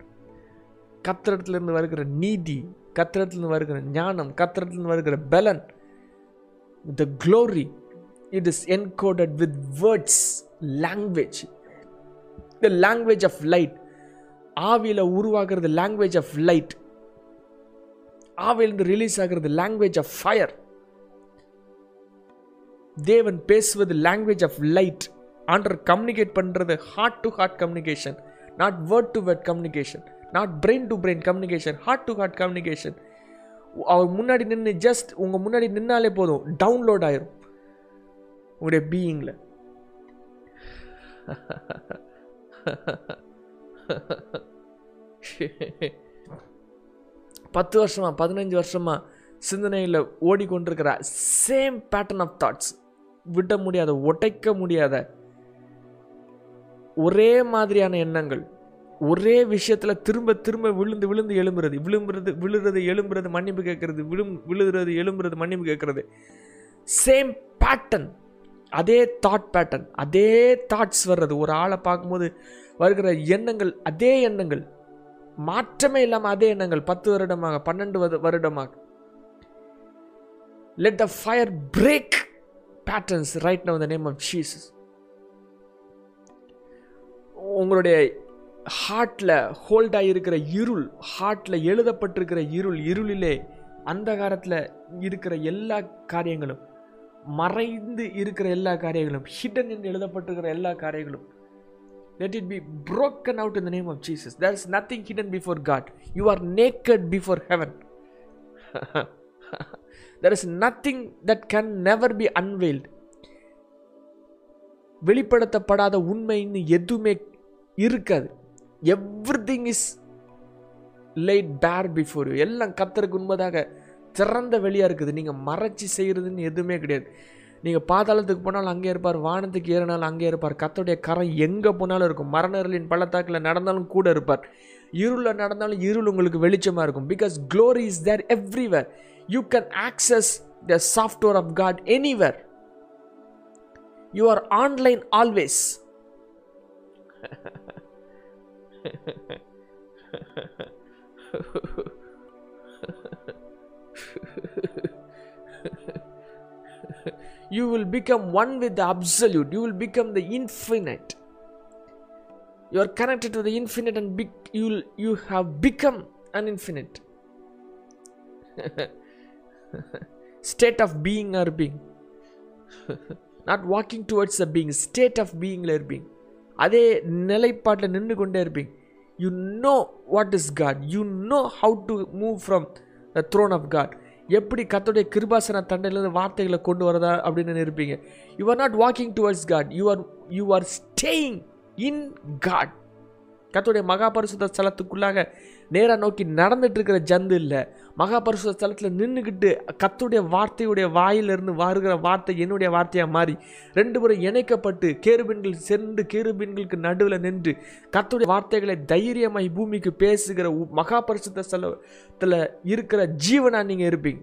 கத்திரத்துலேருந்து வருகிற நீதி கத்திரத்துலேருந்து வருகிற ஞானம் கத்திரத்துலேருந்து வருகிற பலன் the glory it is encoded with words language the language of light ஆவியில் உருவாகிறது லாங்குவேஜ் ஆஃப் லைட் ஆவிலிருந்து ரிலீஸ் ஆகிறது லாங்குவேஜ் ஆஃப் ஃபயர் தேவன் பேசுவது language of light and communicate பண்ணுறது heart to heart communication not word to word communication not brain to brain communication heart to heart communication அவர் முன்னாடி நின்று just உங்கள் முன்னாடி நின்னாலே போதும். டவுன்லோட் ஆயிரும். உங்களுடைய பீயிங்கில் பத்து வருஷமா பதினஞ்சு வருஷமா சிந்தனையில் ஓடிக்கொண்டிருக்கிற சேம் பேட்டர்ன் ஆஃப் தாட்ஸ் விட முடியாத உடைக்க முடியாத ஒரே மாதிரியான எண்ணங்கள். ஒரே விஷயத்தில் திரும்ப திரும்ப விழுந்து விழுந்து எழும்புறது. விழும்புறது விழுறது எழும்புறது மன்னிப்பு கேட்கறது. விழும் விழுகிறது எழும்புறது மன்னிப்பு கேட்கறது. சேம் பேட்டர்ன் அதே தாட் பேட்டர்ன் அதே தாட்ஸ் வர்றது. ஒரு ஆளை பார்க்கும்போது வருகிற எண்ணங்கள் அதே எண்ணங்கள். மாற்றமே இல்லாமல் அதே எண்ணங்கள். பத்து வருடமாக பன்னெண்டு வருடமாக. Let the fire break patterns right now the name of Jesus உங்களுடைய ஹார்ட்டில் ஹோல்டாக இருக்கிற இருள் ஹார்ட்டில் எழுதப்பட்டிருக்கிற இருள் இருளிலே அந்த காலத்தில் இருக்கிற எல்லா காரியங்களும் மறைந்து இருக்கிற எல்லா காரியங்களும் ஹிடன் என்று எழுதப்பட்டிருக்கிற எல்லா காரியங்களும் let it be broken out in the name of Jesus there is nothing hidden before God you are naked before heaven there is nothing that can never be unveiled வெளிப்படுத்தப்படாத உண்மைன்னு எதுவுமே இருக்காது everything is light bare before you எல்லாம் கத்தருக்கு உண்மைதாக திறந்த வெளியாக இருக்குது. நீங்கள் மறைச்சி செய்கிறதுன்னு எதுவுமே கிடையாது. நீங்கள் பாதாளத்துக்கு போனாலும் அங்கே இருப்பார் வானத்துக்கு ஏறினாலும் அங்கே இருப்பார். கத்தோடைய கரம் எங்கே போனாலும் இருக்கும். மரணர்களின் பள்ளத்தாக்கில் நடந்தாலும் கூட இருப்பார். இருளில் நடந்தாலும் இருள் உங்களுக்கு வெளிச்சமாக இருக்கும். Because glory is there everywhere you can access the software of God anywhere you are online always you will become one with the absolute you will become the infinite you are connected to the infinite and be, you will, you have become an infinite state of being or being not walking towards the being state of being இருப்பீங்க அதே நிலைப்பாட்டில் நின்று கொண்டே இருப்பீங்க you know what is God you know how to move from the throne of God எப்படி கத்தோடைய கிருபாசன தண்டையிலேருந்து வார்த்தைகளை கொண்டு வரதா அப்படின்னு இருப்பீங்க you are not walking towards God you are you are staying in God கத்தோடைய மகாபரிசுத்த ஸ்தலத்துக்குள்ளாக நேராக நோக்கி நடந்துட்டு இருக்கிற ஜந்து இல்லை. மகாபரிசுத்த ஸ்தலத்தில் நின்றுக்கிட்டு கத்துடைய வார்த்தையுடைய வாயிலிருந்து வருகிற வார்த்தை என்னுடைய வார்த்தையாக மாறி ரெண்டு பேரும் இணைக்கப்பட்டு கேருபின்கள் சென்று கேருபீன்களுக்கு நடுவில் நின்று கத்துடைய வார்த்தைகளை தைரியமாய் பூமிக்கு பேசுகிற மகாபரிசுத்த ஸ்தலத்தில் இருக்கிற ஜீவனாக நீங்கள் இருப்பீங்க.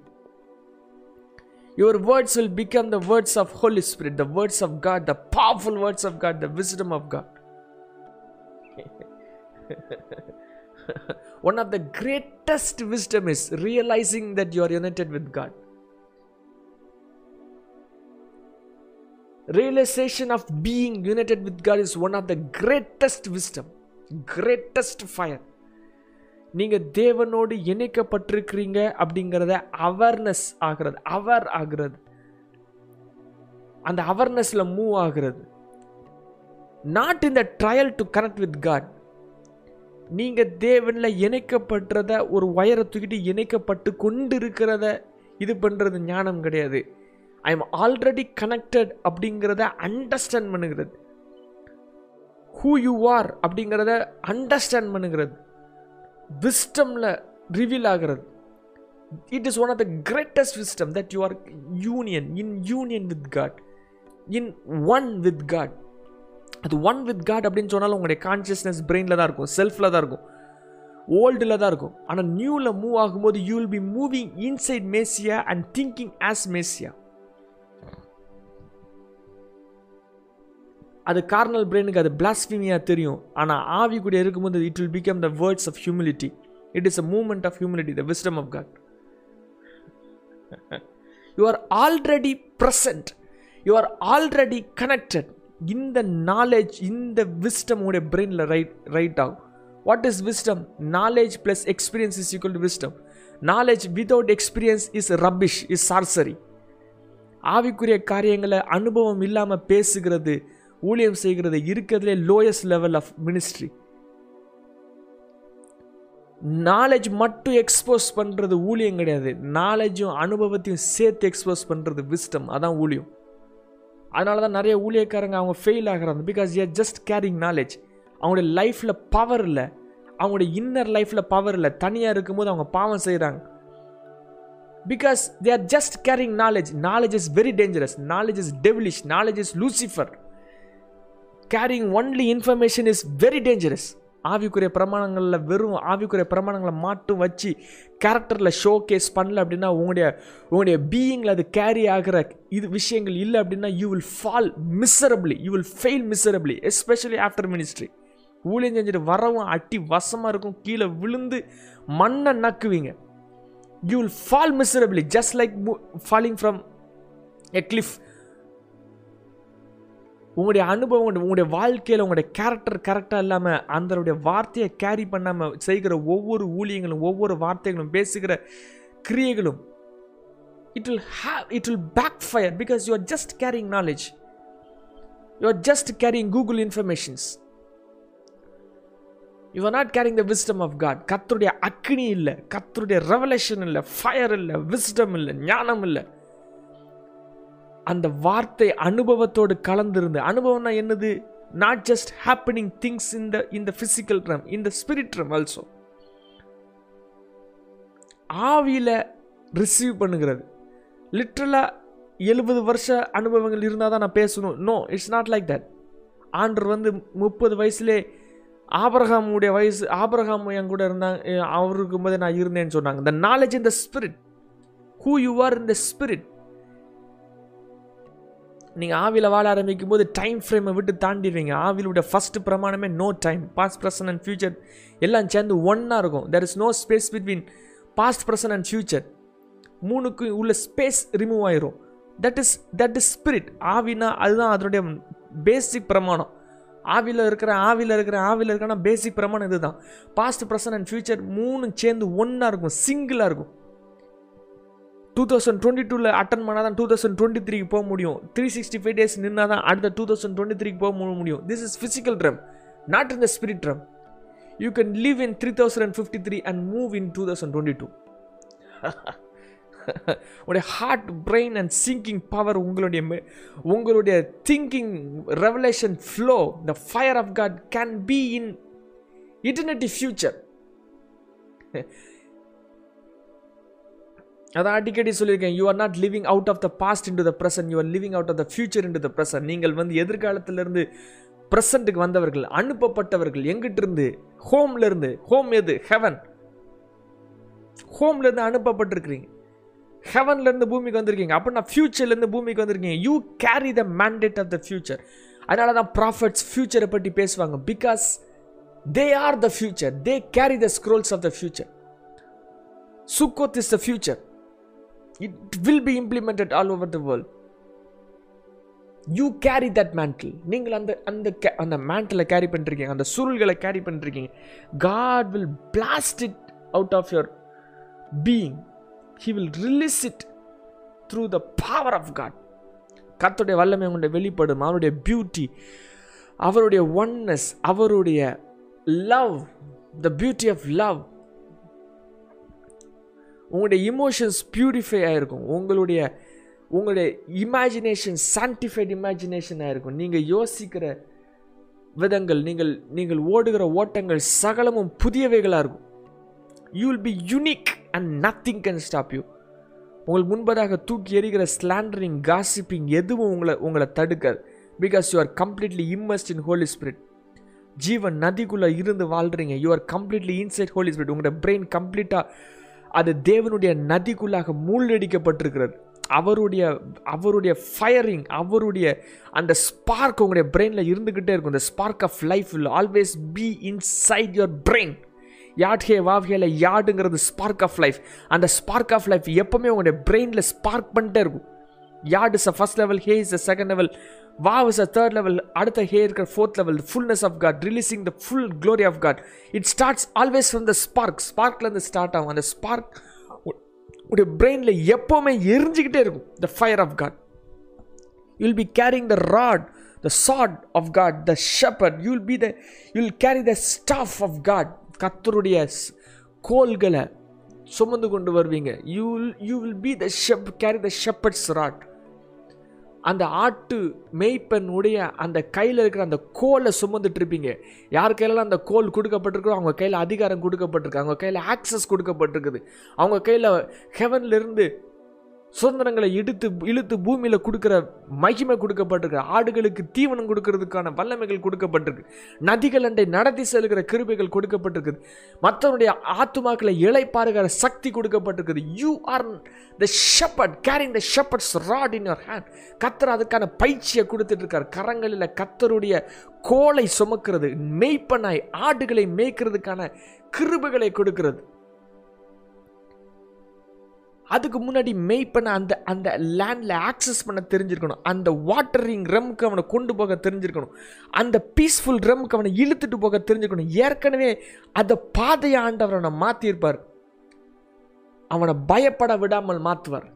Your words will become the words of Holy Spirit the words of God the powerful words of God the wisdom of God one of the greatest wisdom is realising that you are united with God realisation of being united with God is one of the greatest wisdom greatest fire நீங்கள் தேவனோடு இணைக்கப்பட்டிருக்கிறீங்க அப்படிங்கிறத awareness ஆகிறது. அவர் ஆகிறது. அந்த அவேர்னஸில் move ஆகிறது. Not in the trial to connect with God நீங்கள் தேவனில் இணைக்கப்படுறத ஒரு ஒயரை தூக்கிட்டு இணைக்கப்பட்டு கொண்டு இருக்கிறத இது பண்ணுறது ஞானம் கிடையாது. ஐ எம் ஆல்ரெடி கனெக்டட் அப்படிங்கிறத அண்டர்ஸ்டாண்ட் பண்ணுகிறது. ஹூ யூ ஆர் அப்படிங்கிறத அண்டர்ஸ்டாண்ட் பண்ணுகிறது. விஸ்டமில் ரிவீல் ஆகிறது. It is one of the greatest wisdom that you are union in union with God in one with God அது ஒன் வித் காட் அப்படின்னு சொன்னாலும் உங்களுடைய கான்சியஸ்னஸ் பிரெயினில் தான் இருக்கும் செல்ஃபில் தான் இருக்கும். ஓல்டில் தான் இருக்கும். ஆனால் நியூவில் மூவ் ஆகும்போது you will be moving inside Messiah and thinking as Messiah அது கார்னல் பிரெயினுக்கு அது பிளாஸ்பிமியாக தெரியும். ஆனால் ஆவி கூட இருக்கும்போது it will become the words of humility it is a moment of humility the wisdom of God you are already present you are already connected இந்த knowledge இந்த விஸ்டம் உடைய பிரெயினில் ரைட் ரைட் ஆகும். What is wisdom knowledge plus experience is equal to wisdom knowledge without experience is rubbish is sorcery ஆவிக்குரிய காரியங்களை அனுபவம் இல்லாமல் பேசுகிறது ஊழியம் செய்கிறது இருக்கிறதுலே lowest level of ministry knowledge மட்டும் எக்ஸ்போஸ் பண்ணுறது ஊழியம் கிடையாது. நாலேஜும் அனுபவத்தையும் சேர்த்து எக்ஸ்போஸ் பண்ணுறது விஸ்டம் அதான் ஊழியம். அதனால தான் நிறைய ஊழியக்காரங்க அவங்க ஃபெயில் ஆகிறாங்க. Because a just carrying knowledge அவங்களுடைய லைஃப்பில் பவர் இல்லை. அவங்களுடைய இன்னர் லைஃப்பில் பவர் இல்லை. தனியாக இருக்கும்போது அவங்க பாவம் செய்கிறாங்க because they are just carrying knowledge knowledge is very dangerous knowledge is devilish knowledge is Lucifer carrying only information is very dangerous ஆவிக்குரிய பிரமாணங்களில் வெறும் ஆவிக்குரிய பிரமாணங்களை மாட்டும் வச்சு கேரக்டரில் ஷோ கேஸ் பண்ணல அப்படின்னா உங்களுடைய உங்களுடைய பீயிங்கில் அது கேரி ஆகிற இது விஷயங்கள் இல்லை அப்படின்னா you will fall miserably you will fail miserably especially after ministry ஊழியம் செஞ்சுட்டு வரவும் அட்டி வசமாக இருக்கும் கீழே விழுந்து மண்ணை நக்குவீங்க. You will fall miserably just like falling from a cliff உங்களுடைய அனுபவம் உங்களுடைய வாழ்க்கையில் உங்களுடைய கேரக்டர் கரெக்டாக இல்லாமல் அதனுடைய வார்த்தையை கேரி பண்ணாமல் செய்கிற ஒவ்வொரு ஊழியங்களும் ஒவ்வொரு வார்த்தைகளும் பேசுகிற கிரியைகளும் it will have it will backfire because you are just carrying knowledge you are just carrying Google informations you are not carrying the wisdom of God கத்தருடைய அக்னி இல்லை கத்தருடைய ரெவலேஷன் இல்லை ஃபயர் இல்லை விஸ்டம் இல்லை ஞானம் இல்லை. அந்த வார்த்தை அனுபவத்தோடு கலந்திருந்து அனுபவம்னா என்னது? Not just happening things in the இந்த ஃபிசிக்கல் ட்ரம் இந்த ஸ்பிரிட் ட்ரம் ஆல்சோ ஆவியில் ரிசீவ் பண்ணுகிறது. லிட்ரலாக எழுபது வருஷ அனுபவங்கள் இருந்தால் தான் நான் பேசணும். No it's not like that and வந்து முப்பது வயசுலே ஆபரகாமுடைய வயசு ஆபரகாம் என் கூட இருந்தாங்க அவருக்கு போது நான் இருந்தேன்னு சொன்னாங்க. The knowledge in the spirit who you are in the spirit நீங்கள் ஆவியில் வாழ ஆரம்பிக்கும் போது டைம் ஃப்ரேமை விட்டு தாண்டிடுவீங்க. ஆவிலுடைய first பிரமாணமே no time past present and future எல்லாம் சேர்ந்து ஒன்னாக இருக்கும். There is no space between past present and future மூணுக்கும் உள்ள ஸ்பேஸ் ரிமூவ் ஆயிரும். That is that is spirit ஆவினா அதுதான் அதனுடைய பேசிக் பிரமாணம். ஆவியில் இருக்கிற ஆவியில் இருக்கிற ஆவியில் இருக்கிறனா பேசிக் பிரமாணம் இதுதான். பாஸ்ட் ப்ரெசன்ட் அண்ட் ஃபியூச்சர் மூணும் சேர்ந்து ஒன்றா இருக்கும். சிங்கிளாக இருக்கும். டூ தௌசண்ட் டுவெண்ட்டி டூவில் அட்டன் பண்ணால் தான் டூ தௌசண்ட் டுவெண்ட்டி த்ரீக்கு போக முடியும். த்ரீ சிக்ஸ்டி ஃபைவ் டேஸ் நின்னா தான் அடுத்த டூ தௌசண்ட் டுவெண்ட்டி த்ரீக்கு போக முடியும். This is physical drum not in the spirit drum you can leave in three thousand and fifty three and move in two thousand twenty two உடைய heart brain and thinking power உங்களுடைய உங்களுடைய thinking revelation flow the fire of God can be in eternity future அதான் அடிக்கடி சொல்லியிருக்கேன் you are not living out of the past into the present you are living out of the future into the present நீங்கள் வந்து எதிர்காலத்திலிருந்து ப்ரெசண்ட்டுக்கு வந்தவர்கள் அனுப்பப்பட்டவர்கள் எங்கிட்டிருந்து? ஹோம்லேருந்து home எது? Heaven ஹோம்லேருந்து அனுப்பப்பட்டிருக்கிறீங்க. ஹெவன்லேருந்து பூமிக்கு வந்திருக்கீங்க. அப்படின்னா ஃப்யூச்சர்லேருந்து பூமிக்கு வந்திருக்கீங்க. You carry the mandate of the future அதனால தான் ப்ராஃபிட்ஸ் ஃபியூச்சரை பற்றி பேசுவாங்க. Because they are the future. They carry the scrolls of the future. Sukkot is the future It will be implemented all over the world. You carry that mantle நீங்கள் அந்த அந்த அந்த மேண்டலை கேரி பண்ணிருக்கீங்க. அந்த சுருள்களை கேரி பண்ணிருக்கீங்க. God will blast it out of your being he will release it through the power of God கத்துடைய வல்லமை உங்களுடைய வெளிப்படும். அவருடைய பியூட்டி அவருடைய ஒன்னஸ் அவருடைய love the beauty of love உங்களுடைய இமோஷன்ஸ் பியூரிஃபை ஆகிருக்கும் உங்களுடைய உங்களுடைய இமேஜினேஷன் சான்டிஃபைட் இமேஜினேஷன் ஆகிருக்கும் நீங்கள் யோசிக்கிற விதங்கள் நீங்கள் நீங்கள் ஓடுகிற ஓட்டங்கள் சகலமும் புதியவைகளாக இருக்கும். You will be unique and nothing can stop you உங்களுக்கு முன்பதாக தூக்கி எறிகிற ஸ்லாண்டரிங் காசிப்பிங் எதுவும் உங்களை உங்களை தடுக்காது. Because you are completely immersed in Holy Spirit ஜீவன் நதிக்குள்ளே இருந்து வாழ்கிறீங்க you are completely inside Holy Spirit உங்களோட பிரெயின் கம்ப்ளீட்டாக அது தேவனுடைய நதிக்குள்ளாக மூழ்கடிக்கப்பட்டிருக்கிறது. அவருடைய அவருடைய ஃபயரிங் அவருடைய அந்த ஸ்பார்க் உங்களுடைய பிரெயினில் இருந்துக்கிட்டே இருக்கும். இந்த spark of life will always be inside your brain yod hey vav ஹேல யாடுங்கிறது ஸ்பார்க் ஆஃப் லைஃப் அந்த ஸ்பார்க் ஆஃப் லைஃப் எப்பவுமே உங்களுடைய பிரெயினில் ஸ்பார்க் பண்ணிட்டே இருக்கும். Yod is a first level hey is a second level vav is a third level அடுத்த ஹே இருக்கிற fourth level fullness of God releasing the full glory of God it starts always from the spark ஸ்பார்க்லேருந்து start ஆகும். அந்த spark உடைய பிரெயினில் எப்போவுமே எரிஞ்சுக்கிட்டே இருக்கும். The fire of God you'll be carrying the rod the sat of God the shepherd you'll be the you'll carry the staff of God கத்தருடைய கோல்களை சுமந்து கொண்டு வருவீங்க. You will you will be the shepherd carry the shepherd's rod அந்த ஆட்டு மேய்ப்பன் உடைய அந்த கையில் இருக்கிற அந்த கோலை சுமந்துட்டு இருப்பீங்க. யார் கையிலலாம் அந்த கோல் கொடுக்கப்பட்டிருக்கோ அவங்க கையில் அதிகாரம் கொடுக்கப்பட்டிருக்கு. அவங்க கையில் ஆக்சஸ் கொடுக்கப்பட்டிருக்குது. அவங்க கையில் ஹெவன்லேருந்து சுதந்திரங்களை இழுத்து இழுத்து பூமியில் கொடுக்குற மகிமை கொடுக்கப்பட்டிருக்கு. ஆடுகளுக்கு தீவனம் கொடுக்கறதுக்கான வல்லமைகள் கொடுக்கப்பட்டிருக்கு. நதிகள் அண்டை நடத்தி செல்கிற கிருபைகள் கொடுக்கப்பட்டிருக்குது மற்றவனுடைய ஆத்துமாக்களை இளைப்பாருகிற சக்தி கொடுக்கப்பட்டிருக்குது you are the shepherd carrying the shepherd's rod in your hand கத்தர் அதுக்கான பயிற்சியை கொடுத்துட்டு இருக்கார் கரங்களில் கத்தருடைய கோலை சுமக்கிறது. மெய்ப்பனாய் ஆடுகளை மேய்க்கிறதுக்கான கிருபைகளை கொடுக்கிறது. அதுக்கு முன்னாடி மேய் பண்ண அந்த அந்த லேண்டில் ஆக்சஸ் பண்ண தெரிஞ்சிருக்கணும். அந்த வாட்டரிங் ரம்க்கு அவனை கொண்டு போக தெரிஞ்சிருக்கணும். அந்த பீஸ்ஃபுல் ரம்க்கு அவனை இழுத்துட்டு போக தெரிஞ்சிருக்கணும். ஏற்கனவே அந்த பாதையை ஆண்டவர் அவனை மாற்றியிருப்பார் அவனை பயப்பட விடாமல் மாற்றுவார்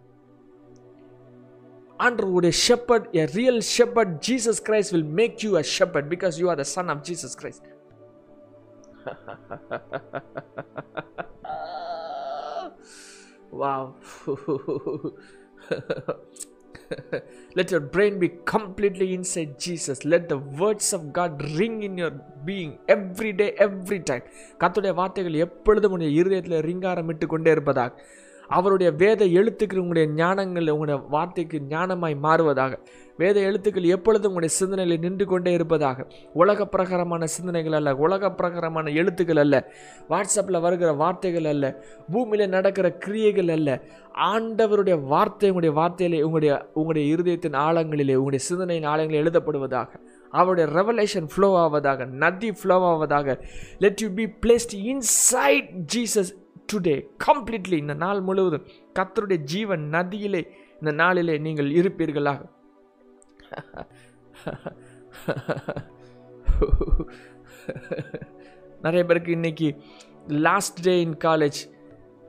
ஆண்டவருடைய shepherd a real shepherd Jesus Christ will make you a shepherd because you are the son of Jesus Christ wow let your brain be completely inside jesus let the words of god ring in your being every day every time கத்துடைய வார்த்தைகள் எப்பொழுதும் உங்களுடைய இருதயத்தில் ரிங்காரமிட்டு கொண்டே இருப்பதாக அவருடைய வேத எழுத்துக்கள் உங்களுடைய ஞானங்கள் உங்களுடைய வார்த்தைக்கு ஞானமாய் மாறுவதாக. வேத எழுத்துக்கள் எப்பொழுதும் உங்களுடைய சிந்தனையில் நின்று கொண்டே இருப்பதாக. உலக பிரகாரமான சிந்தனைகள் அல்ல உலக பிரகாரமான எழுத்துக்கள் அல்ல வாட்ஸ்அப்பில் வருகிற வார்த்தைகள் அல்ல பூமியில் நடக்கிற கிரியைகள் அல்ல. ஆண்டவருடைய வார்த்தை உங்களுடைய வார்த்தையிலே உங்களுடைய உங்களுடைய இருதயத்தின் ஆழங்களிலே உங்களுடைய சிந்தனையின் ஆழங்களில் எழுதப்படுவதாக. அவருடைய ரெவலேஷன் ஃப்ளோ ஆவதாக நதி flow ஆவதாக. Let you be blessed inside Jesus today completely இந்த நாள் முழுவதும் கத்தருடைய ஜீவன் நதியிலே இந்த நாளிலே நீங்கள் இருப்பீர்களாக. நிறைய பேருக்கு இன்னைக்கு லாஸ்ட் டே இன் காலேஜ்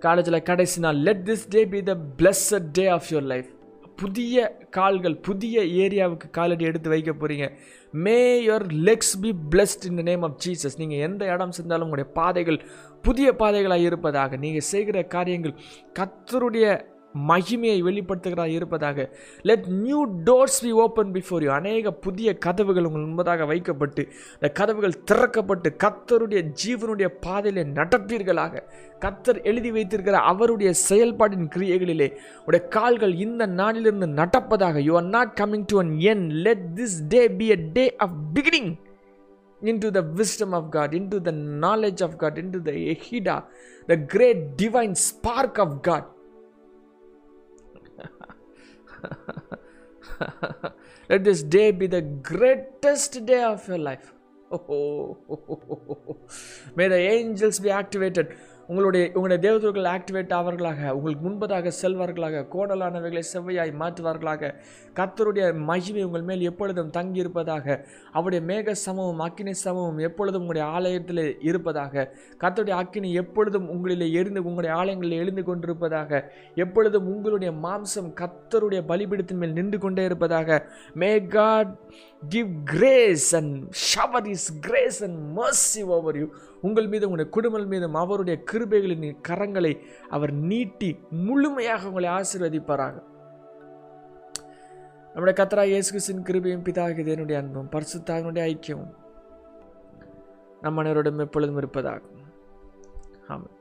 காலேஜில் கடைசி நாள். Let this day be the blessed day of your life புதிய கால்கள் புதிய ஏரியாவுக்கு காலடி எடுத்து வைக்க போகிறீங்க may your legs be blessed in the name of Jesus நீங்கள் எந்த இடம் சென்றாலும் உங்களுடைய பாதைகள் புதிய பாதைகளாக இருப்பதாக நீங்கள் செய்கிற காரியங்கள் கத்தருடைய மகிமையை வெளிப்படுத்துகிறதா இருப்பதாக. Let new doors be open before you அநேக புதிய கதவுகள் உங்கள் முன்பதாக வைக்கப்பட்டு இந்த கதவுகள் திறக்கப்பட்டு கத்தருடைய ஜீவனுடைய பாதையிலே நடப்பீர்களாக. கத்தர் எழுதி வைத்திருக்கிற அவருடைய செயல்பாட்டின் கிரியைகளிலே உடைய கால்கள் இந்த நாளிலிருந்து நடப்பதாக. You are not coming to an end let this day be a day of beginning into the wisdom of God, into the knowledge of God, into the Ehida, the great divine spark of God. Let this day be the greatest day of your life. Oh, oh, oh, May the angels be activated. உங்களுடைய உங்களுடைய தேவதூர்கள் activate ஆவார்களாக உங்களுக்கு முன்பதாக செல்வார்களாக கோடலானவைகளை செவ்வையாய் மாற்றுவார்களாக கத்தருடைய மகிமை உங்கள் மேல் எப்பொழுதும் தங்கியிருப்பதாக அவருடைய மேக சமமும் அக்கினி சமமும் எப்பொழுதும் உங்களுடைய ஆலயத்தில் இருப்பதாக கத்தருடைய அக்கினி எப்பொழுதும் உங்களிலே எரிந்து உங்களுடைய ஆலயங்களில் எழுந்து கொண்டிருப்பதாக எப்பொழுதும் உங்களுடைய மாம்சம் கத்தருடைய பலிபீடத்தின் மேல் நின்று கொண்டே இருப்பதாக may God give grace and shower is grace and mercy over you உங்கள் மீது உங்களுடைய குடும்பம் மீதும் அவருடைய கிருபைகளின் கரங்களை அவர் நீட்டி முழுமையாக உங்களை ஆசீர்வதிப்பாராக. நம்முடைய கத்ரா இயேசுகிறிஸ்தின் கிருபையும் பிதாக என்னுடைய அன்பும் பரிசுத்தாவினுடைய ஐக்கியமும் நம் அனைவரிடம் எப்பொழுதும் இருப்பதாகும் ஆமாம்